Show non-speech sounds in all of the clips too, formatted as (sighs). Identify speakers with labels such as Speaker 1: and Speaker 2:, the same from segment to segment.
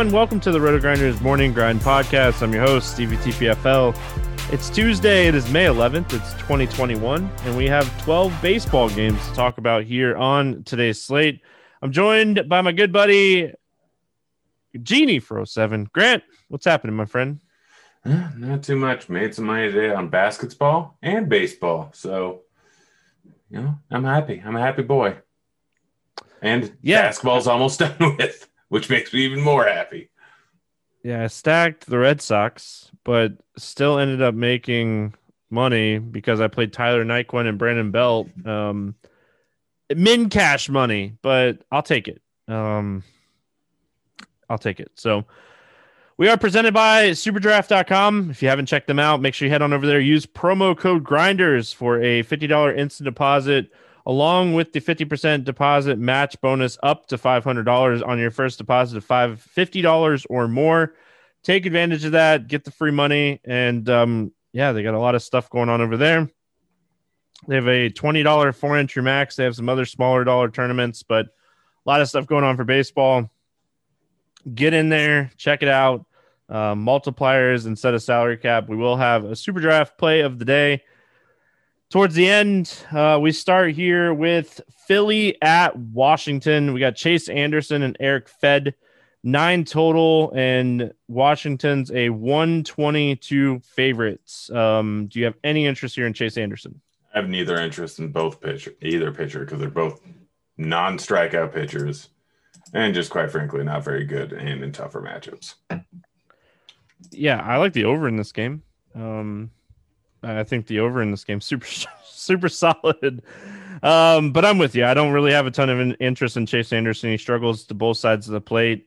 Speaker 1: everyone, welcome to the RotoGrinders Morning Grind Podcast. I'm your host, Stevie TPFL. It's Tuesday, it is May 11th, it's 2021, and we have 12 baseball games to talk about here on today's slate. I'm joined by my good buddy, Genie for 07. Grant, what's happening, my friend?
Speaker 2: Uh, not too much. Made some money today on basketball and baseball. So, you know, I'm happy. I'm a happy boy. And
Speaker 1: Yeah.
Speaker 2: basketball's almost (laughs) done with, which makes me even more happy.
Speaker 1: Yeah, I stacked the Red Sox, but still ended up making money because I played Tyler Naquin and Brandon Belt. Um, min cash money, but I'll take it. Um, I'll take it. So we are presented by superdraft.com. If you haven't checked them out, make sure you head on over there. Use promo code grinders for a $50 instant deposit along with the 50% deposit match bonus up to $500 on your first deposit of five fifty dollars or more. Take advantage of that, get the free money, and um, yeah, they got a lot of stuff going on over there. They have a $20 four entry max. They have some other smaller dollar tournaments, but a lot of stuff going on for baseball. Get in there, check it out. Uh, multipliers instead of salary cap. We will have a SuperDraft play of the day towards the end, uh, we start here with Philly at Washington. We got Chase Anderson and Erick Fedde, nine total, and Washington's a 122 favorites. Um, do you have any interest here in Chase Anderson?
Speaker 2: I have neither interest in both pitcher, either pitcher, because they're both non-strikeout pitchers, and just quite frankly, not very good and in tougher matchups.
Speaker 1: Yeah, I like the over in this game. Um, I think the over in this game (laughs) super super solid. Um, but I'm with you. I don't really have a ton of interest in Chase Anderson. He struggles to both sides of the plate.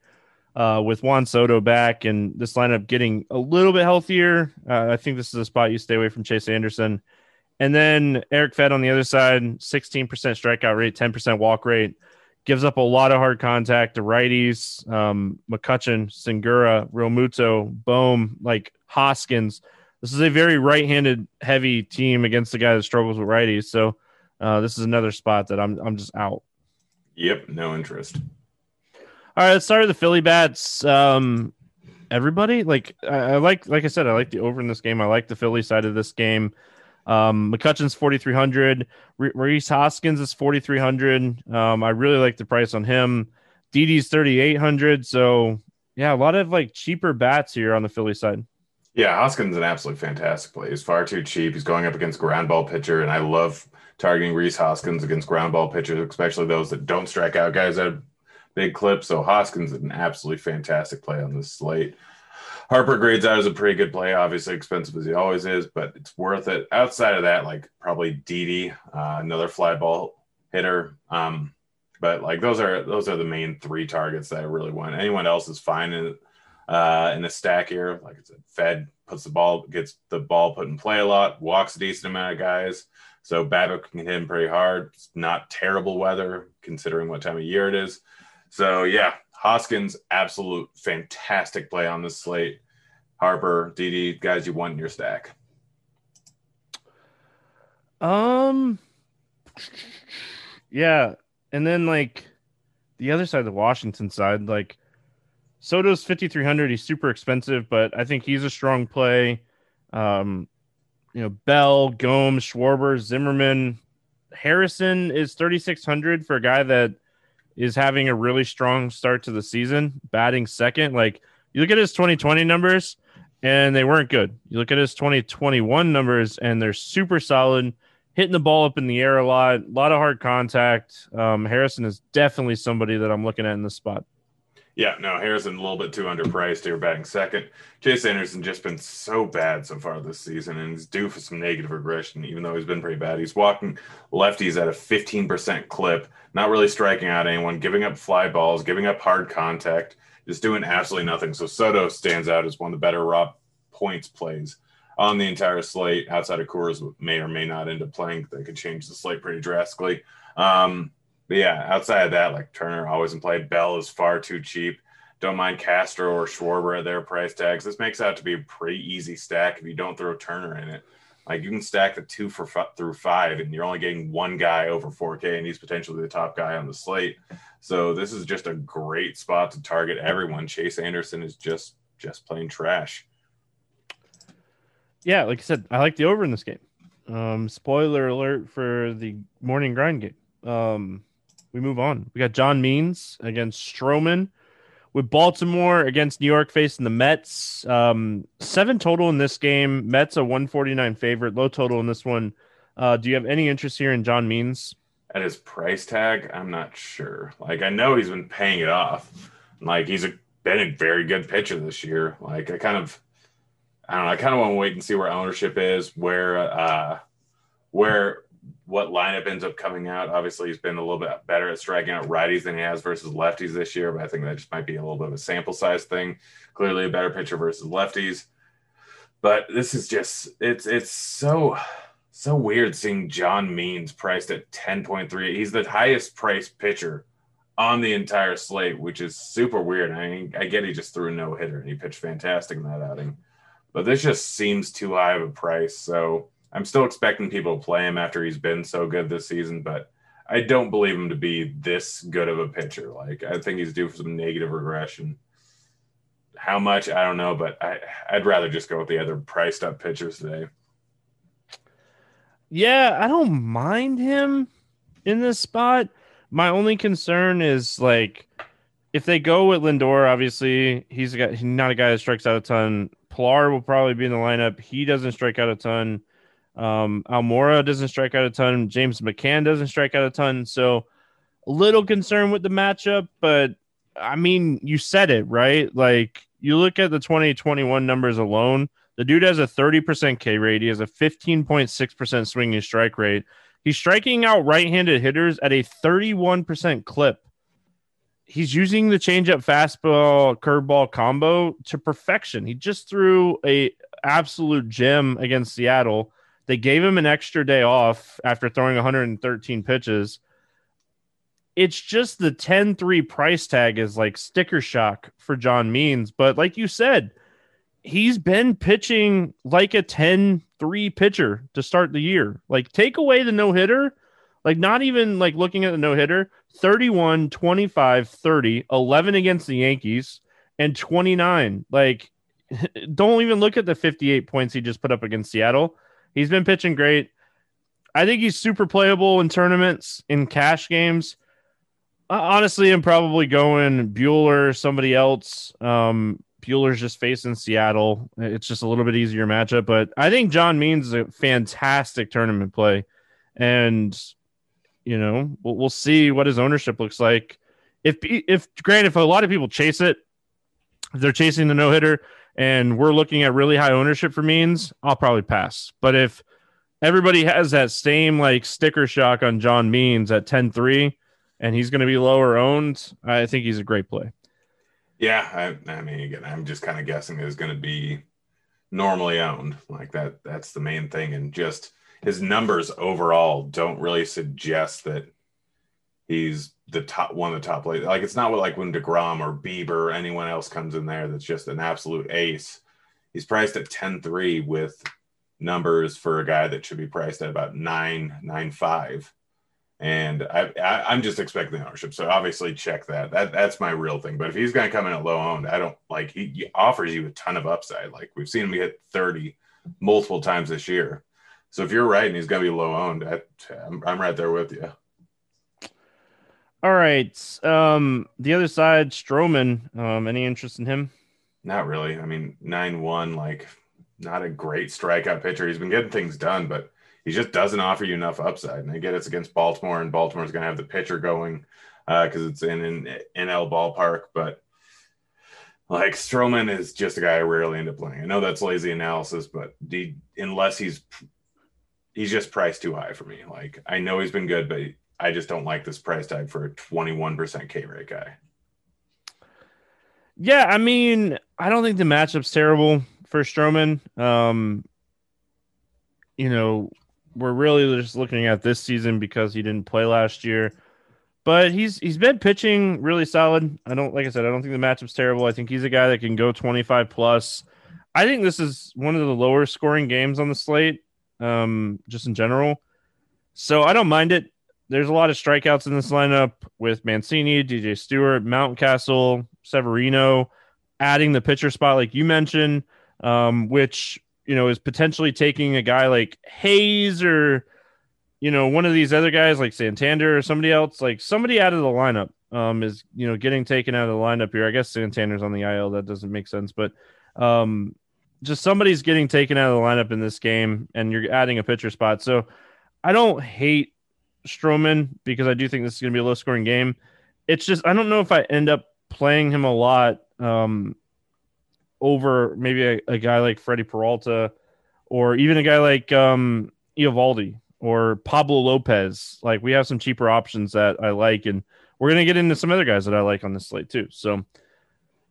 Speaker 1: Uh, with Juan Soto back and this lineup getting a little bit healthier, uh, I think this is a spot you stay away from Chase Anderson. And then Erick Fedde on the other side, 16% strikeout rate, 10% walk rate, gives up a lot of hard contact to righties. Um, McCutcheon, Segura, Realmuto, Bohm, like Hoskins. This is a very right-handed heavy team against a guy that struggles with righties. So uh, this is another spot that I'm I'm just out.
Speaker 2: Yep, no interest.
Speaker 1: All right, let's start with the Philly bats. Um, everybody like I, I like like I said, I like the over in this game. I like the Philly side of this game. Um, McCutcheon's forty three hundred. Rhys Hoskins is forty three hundred. Um, I really like the price on him. Eight hundred. So yeah, a lot of like cheaper bats here on the Philly side.
Speaker 2: Yeah, Hoskins is an absolutely fantastic play. He's far too cheap. He's going up against ground ball pitcher, and I love targeting Rhys Hoskins against ground ball pitchers, especially those that don't strike out guys at a big clip. So Hoskins is an absolutely fantastic play on this slate. Harper grades out as a pretty good play, obviously expensive as he always is, but it's worth it. Outside of that, like probably Didi, uh, another fly ball hitter. Um, but like those are those are the main three targets that I really want. Anyone else is fine in uh, in the stack here. Like I said, Fedde puts the ball, gets the ball put in play a lot, walks a decent amount of guys. So BABIP can hit him pretty hard. It's not terrible weather considering what time of year it is. So yeah, Hoskins, absolute fantastic play on this slate. Harper, Didi, guys you want in your stack.
Speaker 1: Um, yeah, and then like the other side, the Washington side, like Soto's fifty three hundred. He's super expensive, but I think he's a strong play. Um, you know, Bell, Gomes, Schwarber, Zimmerman, Harrison is thirty six hundred for a guy that is having a really strong start to the season, batting second. Like you look at his twenty twenty numbers, and they weren't good. You look at his twenty twenty one numbers, and they're super solid hitting the ball up in the air a lot, a lot of hard contact. Um, Harrison is definitely somebody that I'm looking at in this spot.
Speaker 2: Yeah, no, Harrison a little bit too underpriced here, batting second. Chase Anderson just been so bad so far this season, and he's due for some negative regression, even though he's been pretty bad. He's walking lefties at a 15% clip, not really striking out anyone, giving up fly balls, giving up hard contact, just doing absolutely nothing. So Soto stands out as one of the better raw points plays on the entire slate outside of Coors may or may not end up playing. They could change the slate pretty drastically. Um, but yeah, outside of that, like Turner always in play. Bell is far too cheap. Don't mind Castro or Schwarber at their price tags. This makes out to be a pretty easy stack if you don't throw Turner in it. Like you can stack the two for f- through five, and you're only getting one guy over 4K, and he's potentially the top guy on the slate. So this is just a great spot to target everyone. Chase Anderson is just just plain trash.
Speaker 1: Yeah, like I said, I like the over in this game. Um, spoiler alert for the morning grind game. Um, we move on. We got John Means against Stroman with Baltimore against New York facing the Mets. Um, seven total in this game. Mets a 149 favorite, low total in this one. Uh, do you have any interest here in John Means?
Speaker 2: At his price tag, I'm not sure. Like I know he's been paying it off. Like he's a, been a very good pitcher this year. Like I kind of, I don't know. I kind of want to wait and see where ownership is, where, uh, where what lineup ends up coming out. Obviously, he's been a little bit better at striking out righties than he has versus lefties this year, but I think that just might be a little bit of a sample size thing. Clearly, a better pitcher versus lefties. But this is just it's it's so so weird seeing John Means priced at 10.3. He's the highest priced pitcher on the entire slate, which is super weird. I mean, I get he just threw a no hitter and he pitched fantastic in that outing, but this just seems too high of a price. So I'm still expecting people to play him after he's been so good this season, but I don't believe him to be this good of a pitcher. Like I think he's due for some negative regression. How much I don't know, but I I'd rather just go with the other priced up pitchers today.
Speaker 1: Yeah, I don't mind him in this spot. My only concern is like if they go with Lindor, obviously he's guy, he's not a guy that strikes out a ton. Pilar will probably be in the lineup. He doesn't strike out a ton. Um, Almora doesn't strike out a ton. James McCann doesn't strike out a ton. So a little concerned with the matchup, but I mean, you said it, right? Like you look at the 2021 numbers alone, the dude has a 30% K rate. He has a 15.6% swinging strike rate. He's striking out right handed hitters at a 31% clip. He's using the changeup fastball curveball combo to perfection. He just threw a absolute gem against Seattle they gave him an extra day off after throwing 113 pitches. It's just the 10 3 price tag is like sticker shock for John Means. But like you said, he's been pitching like a 10 3 pitcher to start the year. Like, take away the no hitter, like, not even like looking at the no hitter 31, 25, 30, 11 against the Yankees, and 29. Like, (laughs) don't even look at the 58 points he just put up against Seattle. He's been pitching great. I think he's super playable in tournaments, in cash games. Uh, honestly, I'm probably going Buehler, somebody else. Um, Buehler's just facing Seattle. It's just a little bit easier matchup, but I think John Means is a fantastic tournament play, and you know we'll, we'll see what his ownership looks like. If if granted, if a lot of people chase it, if they're chasing the no hitter, and we're looking at really high ownership for Means, I'll probably pass. But if everybody has that same like sticker shock on John Means at 10 3 and he's going to be lower owned, I think he's a great play.
Speaker 2: Yeah. I, I mean, again, I'm just kind of guessing it's going to be normally owned. Like that, that's the main thing. And just his numbers overall don't really suggest that he's the top one of the top. Like it's not like when Degrom or Bieber or anyone else comes in there that's just an absolute ace. He's priced at 10-3 with numbers for a guy that should be priced at about nine nine five. And I, I am just expecting ownership. So obviously check that. That that's my real thing. But if he's gonna come in at low owned, I don't like he, he offers you a ton of upside. Like we've seen him hit 30 multiple times this year. So if you're right and he's gonna be low owned, I, I'm, I'm right there with you.
Speaker 1: All right. Um, the other side, Stroman. Um, any interest in him?
Speaker 2: Not really. I mean, nine one, like not a great strikeout pitcher. He's been getting things done, but he just doesn't offer you enough upside. And I get it's against Baltimore, and Baltimore's going to have the pitcher going because uh, it's in an NL ballpark. But like Stroman is just a guy I rarely end up playing. I know that's lazy analysis, but the, unless he's he's just priced too high for me. Like I know he's been good, but I just don't like this price tag for a 21% K rate guy.
Speaker 1: Yeah, I mean, I don't think the matchup's terrible for Stroman. Um, you know, we're really just looking at this season because he didn't play last year. But he's he's been pitching really solid. I don't like I said, I don't think the matchup's terrible. I think he's a guy that can go 25 plus. I think this is one of the lower scoring games on the slate. um, just in general. So I don't mind it. There's a lot of strikeouts in this lineup with Mancini, DJ Stewart, Mountcastle, Severino, adding the pitcher spot like you mentioned, um, which you know is potentially taking a guy like Hayes or you know one of these other guys like Santander or somebody else, like somebody out of the lineup um, is you know getting taken out of the lineup here. I guess Santander's on the IL. That doesn't make sense, but um, just somebody's getting taken out of the lineup in this game, and you're adding a pitcher spot. So I don't hate Stroman because I do think this is going to be a low scoring game. It's just I don't know if I end up playing him a lot um, over maybe a, a, guy like Freddie Peralta or even a guy like um, Eovaldi or Pablo Lopez. Like we have some cheaper options that I like, and we're gonna get into some other guys that I like on this slate too. So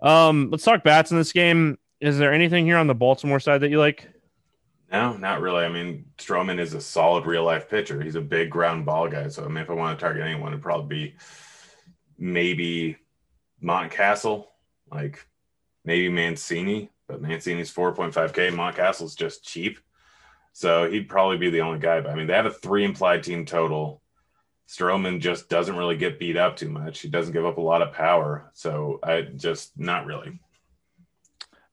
Speaker 1: um, let's talk bats in this game. Is there anything here on the Baltimore side that you like?
Speaker 2: No, not really. I mean, Stroman is a solid real life pitcher. He's a big ground ball guy. So I mean, if I want to target anyone, it'd probably be maybe Mountcastle, like maybe Mancini, but Mancini's 4.5K. Mountcastle's just cheap. So he'd probably be the only guy. But I mean, they have a three implied team total. Stroman just doesn't really get beat up too much. He doesn't give up a lot of power. So I just not really.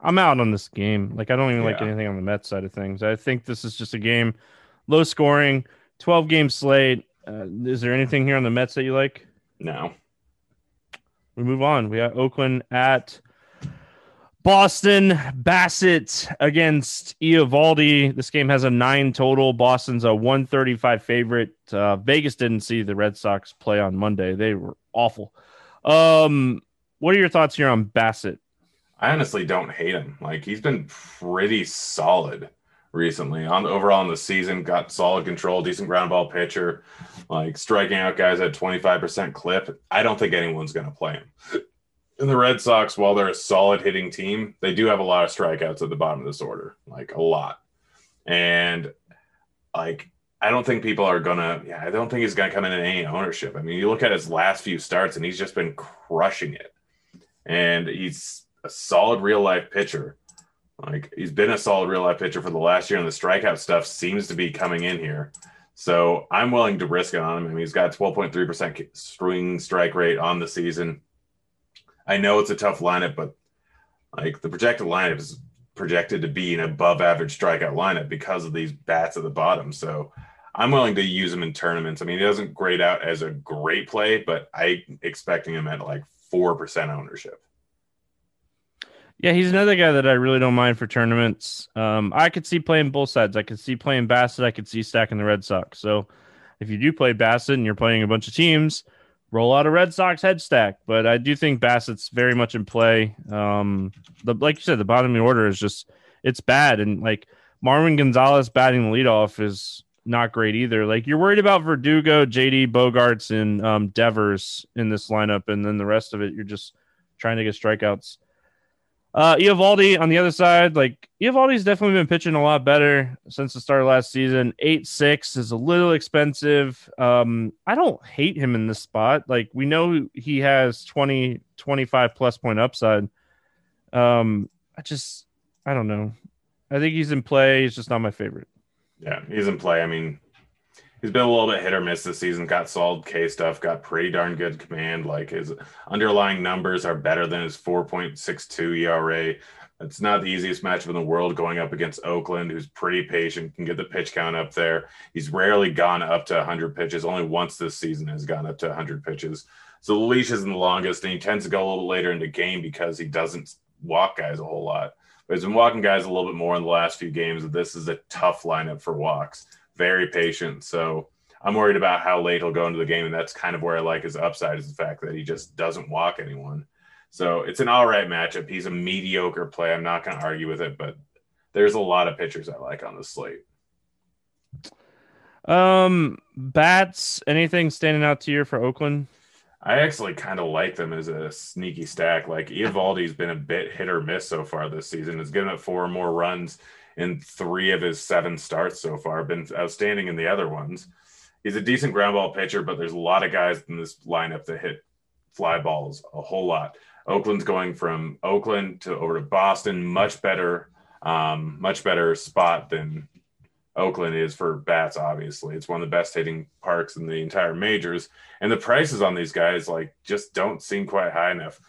Speaker 1: I'm out on this game. Like I don't even yeah. like anything on the Mets side of things. I think this is just a game, low scoring, 12 game slate. Uh, is there anything here on the Mets that you like?
Speaker 2: No.
Speaker 1: We move on. We got Oakland at Boston. Bassitt against Eovaldi. This game has a nine total. Boston's a 135 favorite. Uh, Vegas didn't see the Red Sox play on Monday. They were awful. Um, what are your thoughts here on Bassitt?
Speaker 2: I honestly don't hate him. Like he's been pretty solid recently. On overall in the season, got solid control, decent ground ball pitcher, like striking out guys at 25% clip. I don't think anyone's going to play him. And the Red Sox, while they're a solid hitting team, they do have a lot of strikeouts at the bottom of this order, like a lot. And like I don't think people are gonna. Yeah, I don't think he's gonna come in in any ownership. I mean, you look at his last few starts, and he's just been crushing it. And he's a solid real life pitcher. Like he's been a solid real life pitcher for the last year, and the strikeout stuff seems to be coming in here. So I'm willing to risk it on him. I mean, he's got 12.3% swing strike rate on the season. I know it's a tough lineup, but like the projected lineup is projected to be an above average strikeout lineup because of these bats at the bottom. So I'm willing to use him in tournaments. I mean, he doesn't grade out as a great play, but I expecting him at like 4% ownership.
Speaker 1: Yeah, he's another guy that I really don't mind for tournaments. Um, I could see playing both sides. I could see playing Bassitt. I could see stacking the Red Sox. So if you do play Bassitt and you're playing a bunch of teams, roll out a Red Sox head stack. But I do think Bassitt's very much in play. Um, the like you said, the bottom of the order is just it's bad, and like Marwin Gonzalez batting the leadoff is not great either. Like you're worried about Verdugo, JD Bogaerts, and um, Devers in this lineup, and then the rest of it you're just trying to get strikeouts. Uh, Eovaldi on the other side, like Eovaldi's definitely been pitching a lot better since the start of last season. Eight six is a little expensive. Um, I don't hate him in this spot. Like we know he has 20, 25 plus point upside. Um, I just I don't know. I think he's in play. He's just not my favorite.
Speaker 2: Yeah, he's in play. I mean, he's been a little bit hit or miss this season. Got solid K stuff, got pretty darn good command. Like his underlying numbers are better than his 4.62 ERA. It's not the easiest matchup in the world going up against Oakland, who's pretty patient, can get the pitch count up there. He's rarely gone up to 100 pitches. Only once this season has gone up to 100 pitches. So the leash isn't the longest, and he tends to go a little later in the game because he doesn't walk guys a whole lot. But he's been walking guys a little bit more in the last few games. This is a tough lineup for walks very patient. So I'm worried about how late he'll go into the game, and that's kind of where I like his upside is the fact that he just doesn't walk anyone. So it's an all right matchup. He's a mediocre play. I'm not going to argue with it, but there's a lot of pitchers I like on the slate.
Speaker 1: Um, bats. Anything standing out to you for Oakland?
Speaker 2: I actually kind of like them as a sneaky stack. Like Eovaldi's been a bit hit or miss so far this season. Has given up four more runs in three of his seven starts so far, been outstanding in the other ones. He's a decent ground ball pitcher, but there's a lot of guys in this lineup that hit fly balls a whole lot. Oakland's going from Oakland to over to Boston, much better, um, much better spot than Oakland is for bats, obviously. It's one of the best hitting parks in the entire majors. And the prices on these guys, like, just don't seem quite high enough.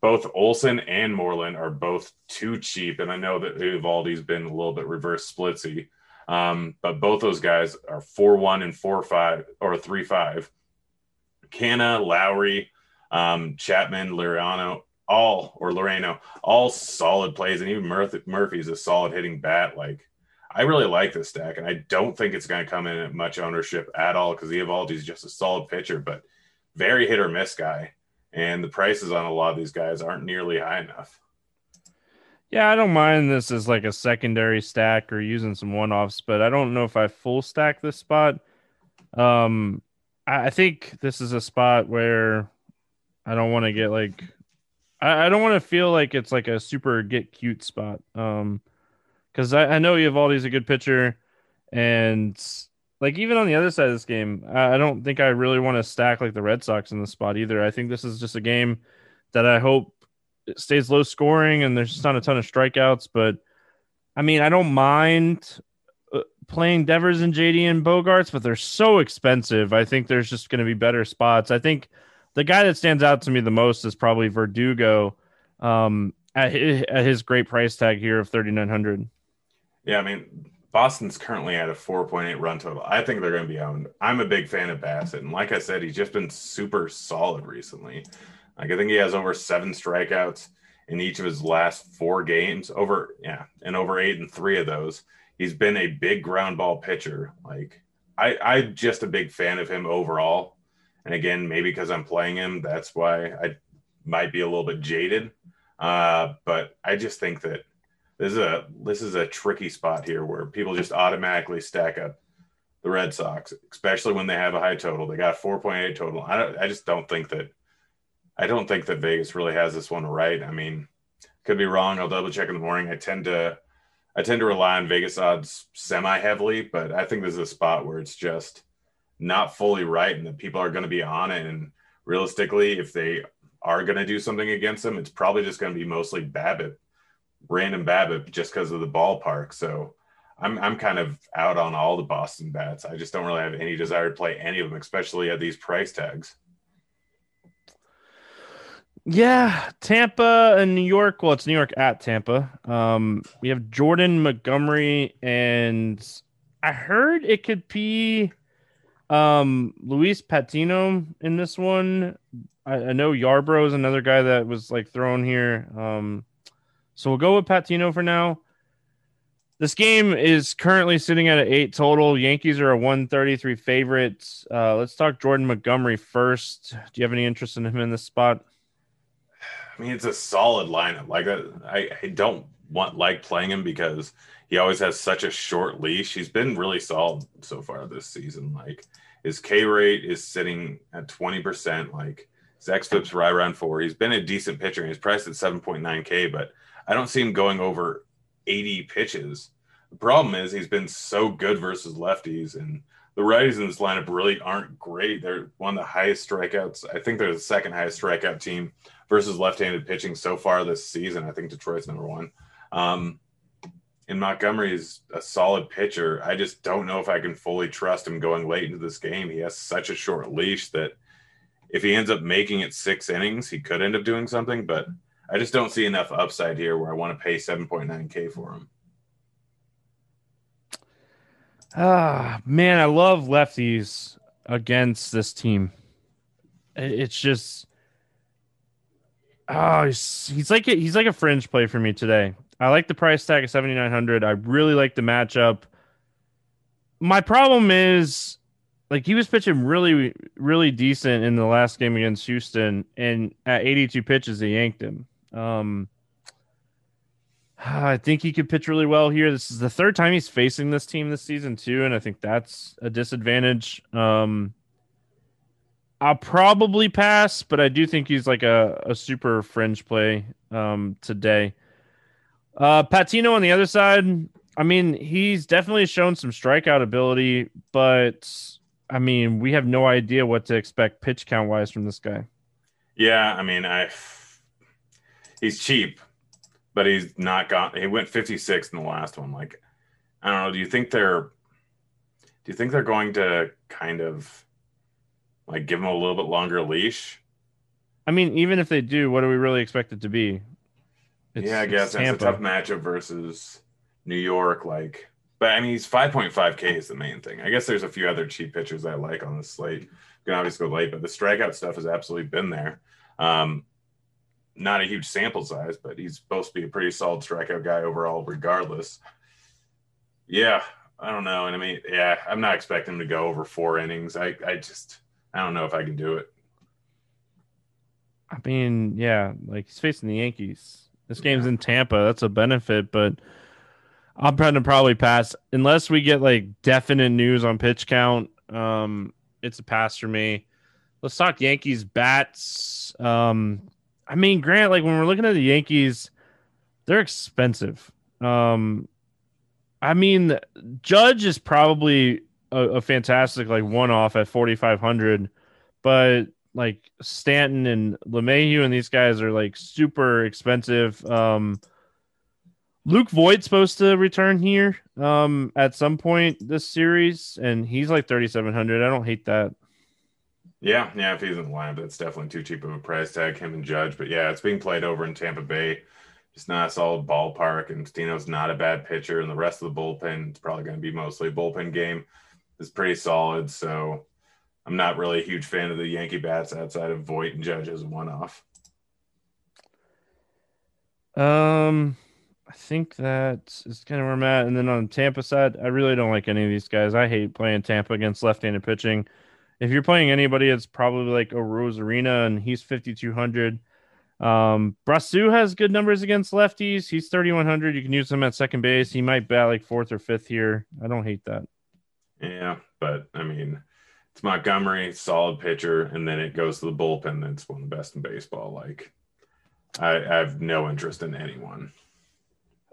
Speaker 2: Both Olson and Moreland are both too cheap. And I know that Eovaldi's been a little bit reverse splitsy. Um, but both those guys are 4 1 and 4 5 or 3 5. Canha, Lowrie, um, Chapman, Liriano, all or Laureano, all solid plays, and even Murphy, Murphy's a solid hitting bat. Like I really like this stack, and I don't think it's going to come in at much ownership at all because Eovaldi's just a solid pitcher, but very hit or miss guy, and the prices on a lot of these guys aren't nearly high enough.
Speaker 1: Yeah, I don't mind this as like a secondary stack or using some one offs, but I don't know if I full stack this spot. Um, I think this is a spot where I don't want to get like I, I don't want to feel like it's like a super get cute spot. Um, because I, I know Eovaldi's a good pitcher, and like even on the other side of this game, I, don't think I really want to stack like the Red Sox in the spot either. I think this is just a game that I hope stays low scoring and there's just not a ton of strikeouts. But I mean, I don't mind uh, playing Devers and JD and Bogaerts, but they're so expensive. I think there's just going to be better spots. I think the guy that stands out to me the most is probably Verdugo um, at his great price tag here of 3,900.
Speaker 2: Yeah, I mean, Boston's currently at a 4.8 run total. I think they're going to be owned. I'm a big fan of Bassitt, And like I said, he's just been super solid recently. Like, I think he has over seven strikeouts in each of his last four games, over, yeah, and over eight and three of those. He's been a big ground ball pitcher. Like, I, I'm just a big fan of him overall. And again, maybe because I'm playing him, that's why I might be a little bit jaded. Uh, but I just think that this is a this is a tricky spot here where people just automatically stack up the Red Sox, especially when they have a high total. They got 4.8 total. I don't, I just don't think that I don't think that Vegas really has this one right. I mean, could be wrong. I'll double check in the morning. I tend to I tend to rely on Vegas odds semi heavily, but I think this is a spot where it's just not fully right and that people are going to be on it. And realistically, if they are going to do something against them, it's probably just going to be mostly BABIP, random BABIP, just because of the ballpark. So I'm I'm kind of out on all the Boston bats. I just don't really have any desire to play any of them, especially at these price tags.
Speaker 1: Yeah, Tampa and New York. Well, it's New York at Tampa. Um, we have Jordan Montgomery, and I heard it could be um, Luis Patino in this one. I, I know Yarbrough is another guy that was like thrown here. Um, so we'll go with Patino for now. This game is currently sitting at an eight total. Yankees are a 133 favorites. Uh, let's talk Jordan Montgomery first. Do you have any interest in him in this spot?
Speaker 2: I mean, it's a solid lineup. Like I, I don't want like playing him because he always has such a short leash. He's been really solid so far this season. Like his K rate is sitting at 20%. Like his XFIP's right around four. He's been a decent pitcher and he's priced at 7.9K, but I don't see him going over 80 pitches. The problem is he's been so good versus lefties and the righties in this lineup really aren't great. They're one of the highest strikeouts. I think they're the second highest strikeout team versus left-handed pitching so far this season. I think Detroit's number one. Um, and Montgomery is a solid pitcher. I just don't know if I can fully trust him going late into this game. He has such a short leash that if he ends up making it six innings, he could end up doing something. But I just don't see enough upside here where I want to pay 7.9K for him.
Speaker 1: Ah, man, I love lefties against this team. It's just, oh, he's, he's like a, he's like a fringe play for me today. I like the price tag of 7900. I really like the matchup. My problem is like he was pitching really really decent in the last game against Houston and at 82 pitches they yanked him. Um I think he could pitch really well here. This is the third time he's facing this team this season too and I think that's a disadvantage. Um I'll probably pass, but I do think he's like a, a super fringe play um, today. Uh, Patino on the other side, I mean, he's definitely shown some strikeout ability, but I mean, we have no idea what to expect pitch count wise from this guy.
Speaker 2: Yeah, I mean, I he's cheap, but he's not got. He went 56 in the last one. Like, I don't know. Do you think they're Do you think they're going to kind of like give him a little bit longer leash?
Speaker 1: I mean, even if they do, what do we really expect it to be?
Speaker 2: It's, yeah, I guess it's a tough matchup versus New York. Like, but I mean, he's 5.5K is the main thing. I guess there's a few other cheap pitchers I like on the slate. You can obviously go late, but the strikeout stuff has absolutely been there. Um, not a huge sample size, but he's supposed to be a pretty solid strikeout guy overall, regardless. Yeah, I don't know. And I mean, yeah, I'm not expecting him to go over four innings. I, I just, I don't know if I can do it.
Speaker 1: I mean, yeah, like he's facing the Yankees. This game's in Tampa. That's a benefit, but I'm trying to probably pass unless we get like definite news on pitch count. Um, it's a pass for me. Let's talk Yankees bats. Um, I mean, Grant, like when we're looking at the Yankees, they're expensive. Um, I mean, Judge is probably a, a fantastic like one off at 4,500, but like Stanton and LeMahieu and these guys are like super expensive. Um, Luke Voit's supposed to return here um, at some point this series, and he's like 3,700. I don't hate that.
Speaker 2: Yeah, yeah, if he's in the lineup, that's definitely too cheap of a price tag, him and Judge. But yeah, it's being played over in Tampa Bay. It's not a solid ballpark, and Stino's not a bad pitcher, and the rest of the bullpen, it's probably going to be mostly a bullpen game. Is pretty solid, so I'm not really a huge fan of the Yankee bats outside of Voit and Judge as one off.
Speaker 1: Um, I think that is kind of where I'm at. And then on the Tampa side, I really don't like any of these guys. I hate playing Tampa against left-handed pitching. If you're playing anybody, it's probably like Arozarena, and he's 5,200. Um, Brosseau has good numbers against lefties. He's 3,100. You can use him at second base. He might bat like fourth or fifth here. I don't hate that.
Speaker 2: Yeah, but I mean, it's Montgomery, solid pitcher, and then it goes to the bullpen. That's one of the best in baseball. Like, I, I have no interest in anyone.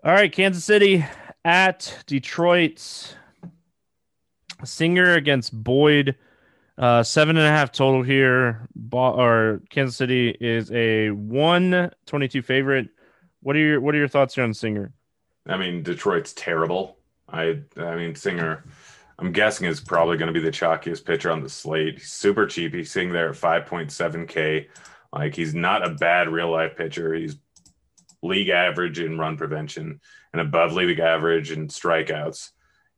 Speaker 1: All right, Kansas City at Detroit. Singer against Boyd. Uh, seven and a half total here. Ba- or Kansas City is a one twenty-two favorite. What are your What are your thoughts here on Singer?
Speaker 2: I mean, Detroit's terrible. I I mean, Singer I'm guessing is probably going to be the chalkiest pitcher on the slate. He's super cheap. He's sitting there at 5.7K. Like he's not a bad real life pitcher. He's league average in run prevention and above league average in strikeouts.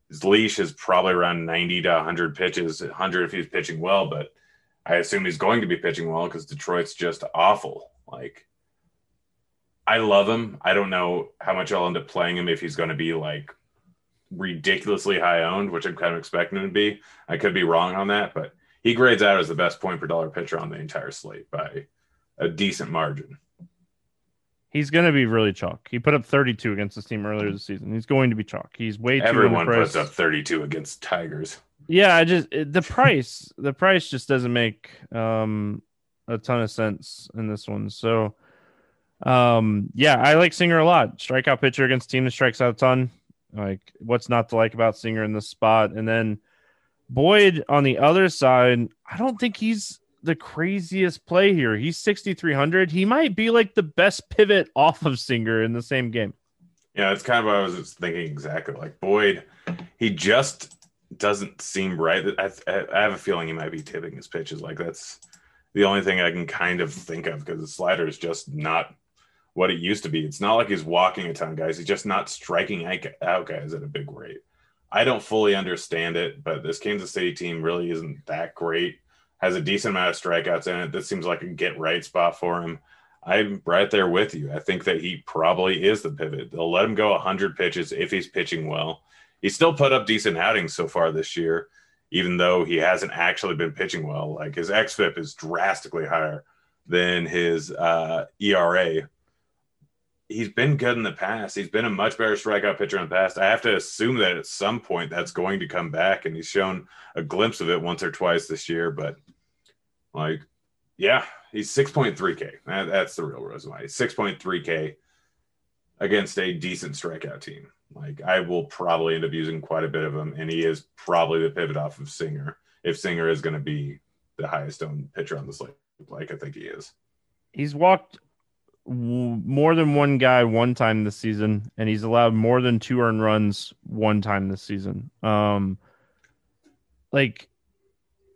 Speaker 2: His leash is probably around 90 to 100 pitches, 100 if he's pitching well, but I assume he's going to be pitching well because Detroit's just awful. Like, I love him. I don't know how much I'll end up playing him if he's going to be like ridiculously high owned, which I'm kind of expecting him to be. I could be wrong on that, but he grades out as the best point per dollar pitcher on the entire slate by a decent margin.
Speaker 1: He's going to be really chalk. He put up 32 against this team earlier this season. He's going to be chalk. He's way too.
Speaker 2: Everyone puts up 32 against Tigers.
Speaker 1: Yeah, I just the price. the price just doesn't make um, a ton of sense in this one. So, um, yeah, I like Singer a lot. Strikeout pitcher against team that strikes out a ton. Like, what's not to like about Singer in this spot? And then Boyd on the other side, I don't think he's the craziest play here. He's 6,300. He might be like the best pivot (laughs) off of Singer in the same game.
Speaker 2: Yeah, it's kind of what I was thinking exactly. Like Boyd, he just doesn't seem right. I, I have a feeling he might be tipping his pitches. Like that's the only thing I can kind of think of because the slider is just not what it used to be. It's not like he's walking a ton, guys. He's just not striking out guys at a big rate. I don't fully understand it, but this Kansas City team really isn't that great. Has a decent amount of strikeouts in it. This seems like a get right spot for him. I'm right there with you. I think that he probably is the pivot. They'll let him go 100 pitches if he's pitching well. He's still put up decent outings so far this year, even though he hasn't actually been pitching well. Like his xFIP is drastically higher than his uh, ERA he's been good in the past. He's been a much better strikeout pitcher in the past. I have to assume that at some point that's going to come back, and he's shown a glimpse of it once or twice this year. But like, yeah, he's six point three K. that's the real reason why he's six point three K against a decent strikeout team. Like, I will probably end up using quite a bit of him, and he is probably the pivot off of Singer if Singer is going to be the highest owned pitcher on the slate. Like, I think he is.
Speaker 1: He's walked more than one guy one time this season, and he's allowed more than two earned runs one time this season. Um, like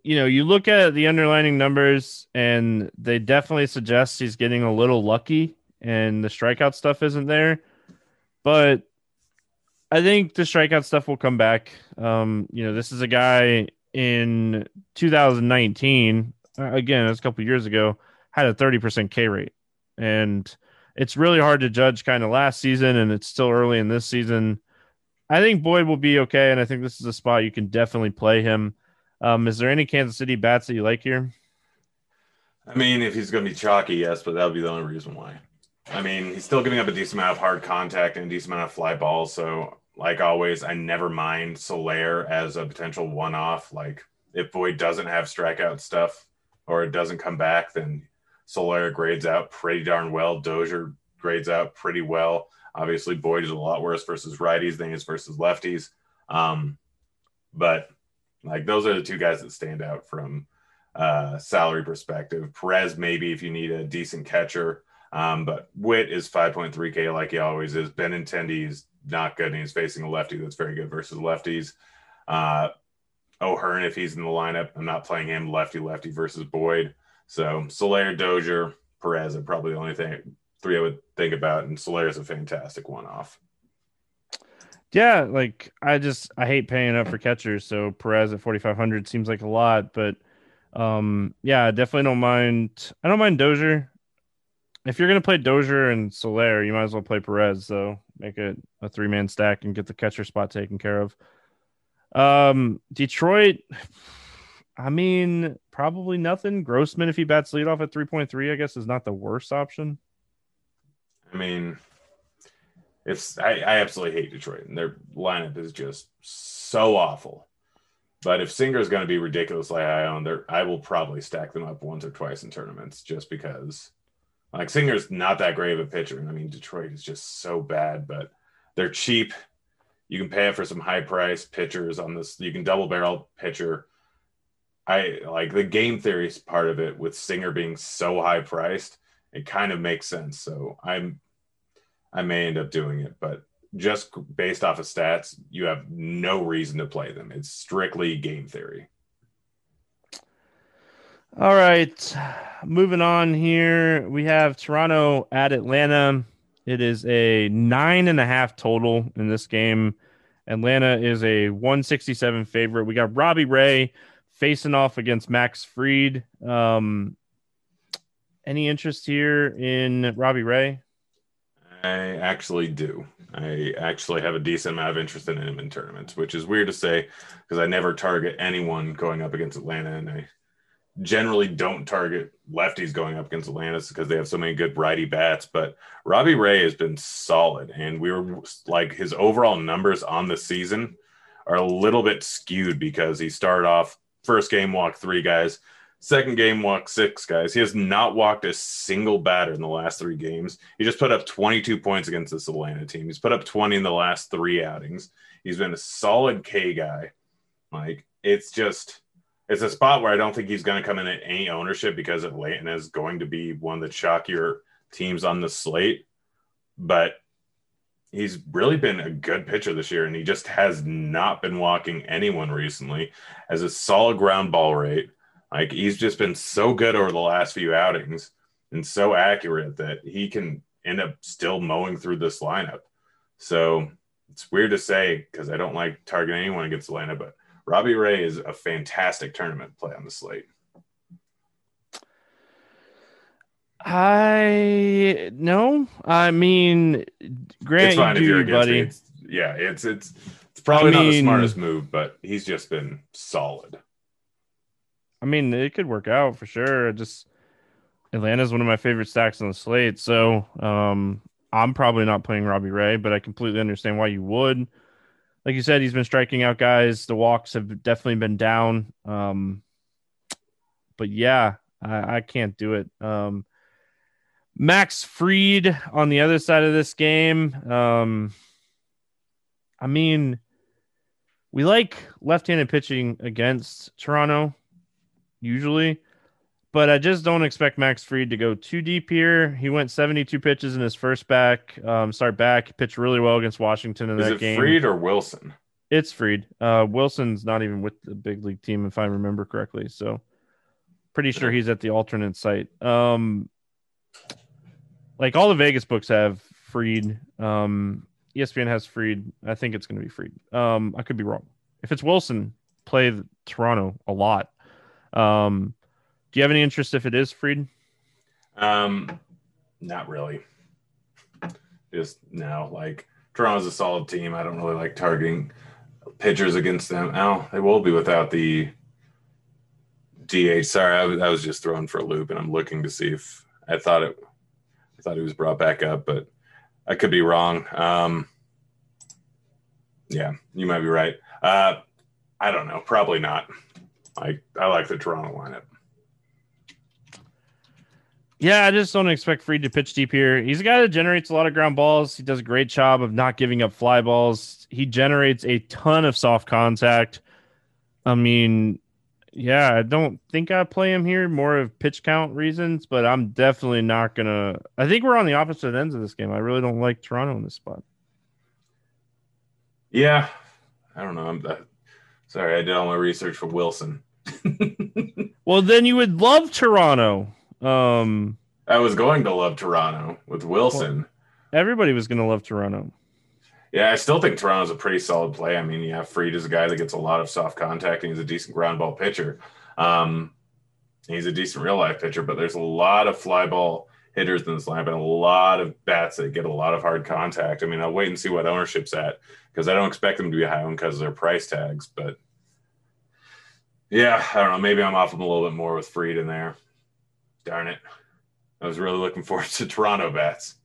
Speaker 1: you know, you look at the underlining numbers and they definitely suggest he's getting a little lucky and the strikeout stuff isn't there. But I think the strikeout stuff will come back. Um, you know, this is a guy in 2019, uh, again, it's a couple years ago, had a 30% K rate. And it's really hard to judge kind of last season, and it's still early in this season. I think Boyd will be okay, and I think this is a spot you can definitely play him. Um, is there any Kansas City bats that you like here?
Speaker 2: I mean, if he's going to be chalky, yes, but that would be the only reason why. I mean, he's still giving up a decent amount of hard contact and a decent amount of fly balls. So, like always, I never mind Soler as a potential one off. Like, if Boyd doesn't have strikeout stuff or it doesn't come back, then Soler grades out pretty darn well. Dozier grades out pretty well. Obviously, Boyd is a lot worse versus righties than he is versus lefties. Um, but like those are the two guys that stand out from uh, salary perspective. Perez, maybe if you need a decent catcher. Um, but Whit is 5.3K like he always is. Benintendi is not good, and he's facing a lefty that's very good versus lefties. Uh, O'Hearn, if he's in the lineup, I'm not playing him lefty lefty versus Boyd. So Soler, Dozier, Perez are probably the only thing three I would think about, and Soler is a fantastic one off.
Speaker 1: Yeah, like I just I hate paying up for catchers, so Perez at 4500 seems like a lot, but um yeah, I definitely don't mind I don't mind Dozier. If you're gonna play Dozier and Soler, you might as well play Perez, so make it a three man stack and get the catcher spot taken care of. Um Detroit I mean, probably nothing. Grossman, if he bats leadoff at 3.3, I guess is not the worst option.
Speaker 2: I mean, it's I, I absolutely hate Detroit, and their lineup is just so awful. But if Singer is going to be ridiculously high on there, I will probably stack them up once or twice in tournaments just because like Singer's not that great of a pitcher. And I mean, Detroit is just so bad, but they're cheap. You can pay it for some high price pitchers on this. You can double barrel pitcher. I like the game theory part of it with Singer being so high priced. It kind of makes sense. So I'm I may end up doing it, but just based off of stats, you have no reason to play them. It's strictly game theory.
Speaker 1: All right. Moving on here. We have Toronto at Atlanta. It is a nine and a half total in this game. Atlanta is a 167 favorite. We got Robbie Ray facing off against Max Fried. Um, any interest here in Robbie Ray?
Speaker 2: I actually do. I actually have a decent amount of interest in him in tournaments, which is weird to say because I never target anyone going up against Atlanta, and I generally don't target lefties going up against Atlanta because they have so many good righty bats. But Robbie Ray has been solid, and we were like his overall numbers on the season are a little bit skewed because he started off first game walk three guys, Second game walk six, guys. He has not walked a single batter in the last three games. He just put up 22 points against this Atlanta team. He's put up 20 in the last three outings. He's been a solid K guy. Like it's just it's a spot where I don't think he's going to come in at any ownership because Atlanta is going to be one of the shockier teams on the slate. But he's really been a good pitcher this year, and he just has not been walking anyone recently. Has a solid ground ball rate like he's just been so good over the last few outings and so accurate that he can end up still mowing through this lineup. So it's weird to say because I don't like targeting anyone against Atlanta, but Robbie Ray is a fantastic tournament play on the slate.
Speaker 1: I no, I mean, Grant, it's fine you if you're buddy.
Speaker 2: It's, yeah, it's it's it's probably I mean, not the smartest move, but he's just been solid.
Speaker 1: I mean, it could work out for sure. I Just Atlanta's one of my favorite stacks on the slate, so um, I'm probably not playing Robbie Ray, but I completely understand why you would. Like you said, he's been striking out guys. The walks have definitely been down. Um, but yeah, I, I can't do it. Um, Max Fried on the other side of this game. Um, I mean, we like left-handed pitching against Toronto usually. But I just don't expect Max Fried to go too deep here. He went 72 pitches in his first back, um, start back. He pitched really well against Washington in
Speaker 2: Is
Speaker 1: that
Speaker 2: it
Speaker 1: game.
Speaker 2: Fried or Wilson?
Speaker 1: It's Fried. Uh, Wilson's not even with the big league team, if I remember correctly. So pretty sure he's at the alternate site. Um, like all the Vegas books have Fried. Um, ESPN has Fried. I think it's going to be Fried. Um, I could be wrong. If it's Wilson, play Toronto a lot. Um, do you have any interest if it is Fried?
Speaker 2: Um, not really. Just no. Like Toronto's a solid team. I don't really like targeting pitchers against them. Oh, they will be without the DH. Sorry, I was, I was just thrown for a loop, and I'm looking to see if I thought it. I thought he was brought back up, but I could be wrong. Um, yeah, you might be right. Uh, I don't know. Probably not. I I like the Toronto lineup.
Speaker 1: Yeah, I just don't expect Fried to pitch deep here. He's a guy that generates a lot of ground balls. He does a great job of not giving up fly balls. He generates a ton of soft contact. I mean, yeah, I don't think I play him here more of pitch count reasons, but I'm definitely not gonna. I think we're on the opposite ends of this game. I really don't like Toronto in this spot.
Speaker 2: Yeah, I don't know. I'm uh, sorry. I did all my research for Wilson. (laughs)
Speaker 1: well, then you would love Toronto. Um,
Speaker 2: I was going to love Toronto with Wilson.
Speaker 1: Well, everybody was going to love Toronto.
Speaker 2: Yeah, I still think Toronto's a pretty solid play. I mean, yeah, Fried is a guy that gets a lot of soft contact, and he's a decent ground ball pitcher. Um, he's a decent real life pitcher, but there's a lot of fly ball hitters in this lineup and a lot of bats that get a lot of hard contact. I mean, I'll wait and see what ownership's at because I don't expect them to be high on because of their price tags. But yeah, I don't know. Maybe I'm off them a little bit more with Fried in there. Darn it. I was really looking forward (laughs) to Toronto bats.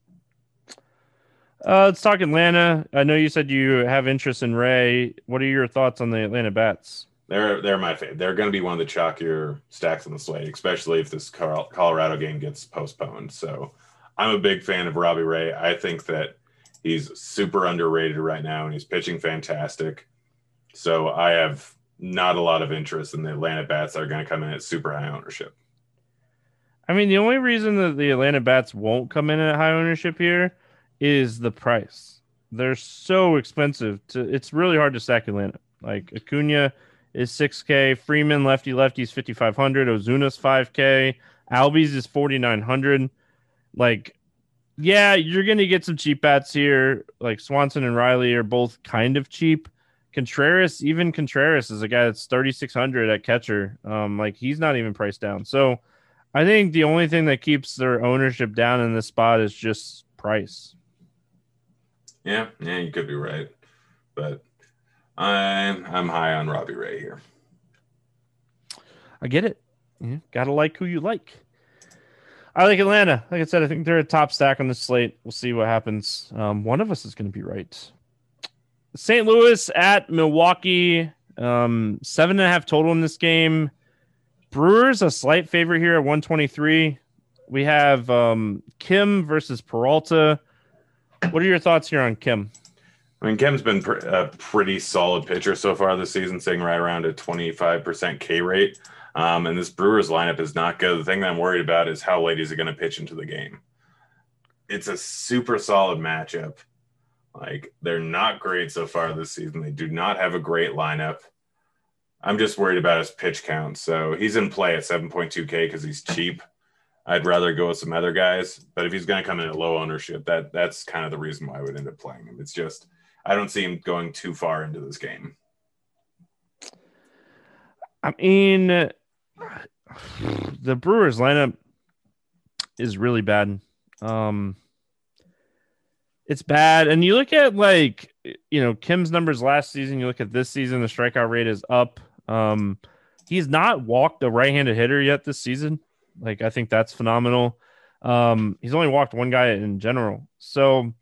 Speaker 1: Uh, let's talk Atlanta. I know you said you have interest in Ray. What are your thoughts on the Atlanta bats?
Speaker 2: They're they're my favorite. They're going to be one of the chalkier stacks on the slate, especially if this Colorado game gets postponed. So I'm a big fan of Robbie Ray. I think that he's super underrated right now, and he's pitching fantastic. So I have not a lot of interest in the Atlanta bats that are going to come in at super high ownership.
Speaker 1: I mean, the only reason that the Atlanta bats won't come in at high ownership here is the price. They're so expensive. To it's really hard to stack Atlanta. Like Acuna is 6K, Freeman lefty lefty's 5500, Ozuna's 5K, Albies is 4900. Like yeah, you're to get some cheap bats here. Like Swanson and Riley are both kind of cheap. Contreras, even Contreras is a guy that's 3600 at catcher. Um like he's not even priced down. So I think the only thing that keeps their ownership down in this spot is just price.
Speaker 2: Yeah, yeah, you could be right, but I'm I'm high on Robbie Ray here.
Speaker 1: I get it. Yeah, gotta like who you like. I like Atlanta. Like I said, I think they're a top stack on the slate. We'll see what happens. Um, one of us is going to be right. St. Louis at Milwaukee. Um, seven and a half total in this game. Brewers a slight favorite here at 123. We have um, Kim versus Peralta. What are your thoughts here on Kim?
Speaker 2: I mean, Kim's been pr- a pretty solid pitcher so far this season, sitting right around a 25% K rate. Um, and this Brewers lineup is not good. The thing that I'm worried about is how late is he going to pitch into the game. It's a super solid matchup. Like, they're not great so far this season. They do not have a great lineup. I'm just worried about his pitch count. So he's in play at 7.2K because he's cheap. I'd rather go with some other guys, but if he's going to come in at low ownership, that that's kind of the reason why I would end up playing him. It's just I don't see him going too far into this game.
Speaker 1: I mean, the Brewers lineup is really bad. Um, it's bad, and you look at like you know Kim's numbers last season. You look at this season, the strikeout rate is up. Um, he's not walked a right-handed hitter yet this season. Like I think that's phenomenal. Um, he's only walked one guy in general. So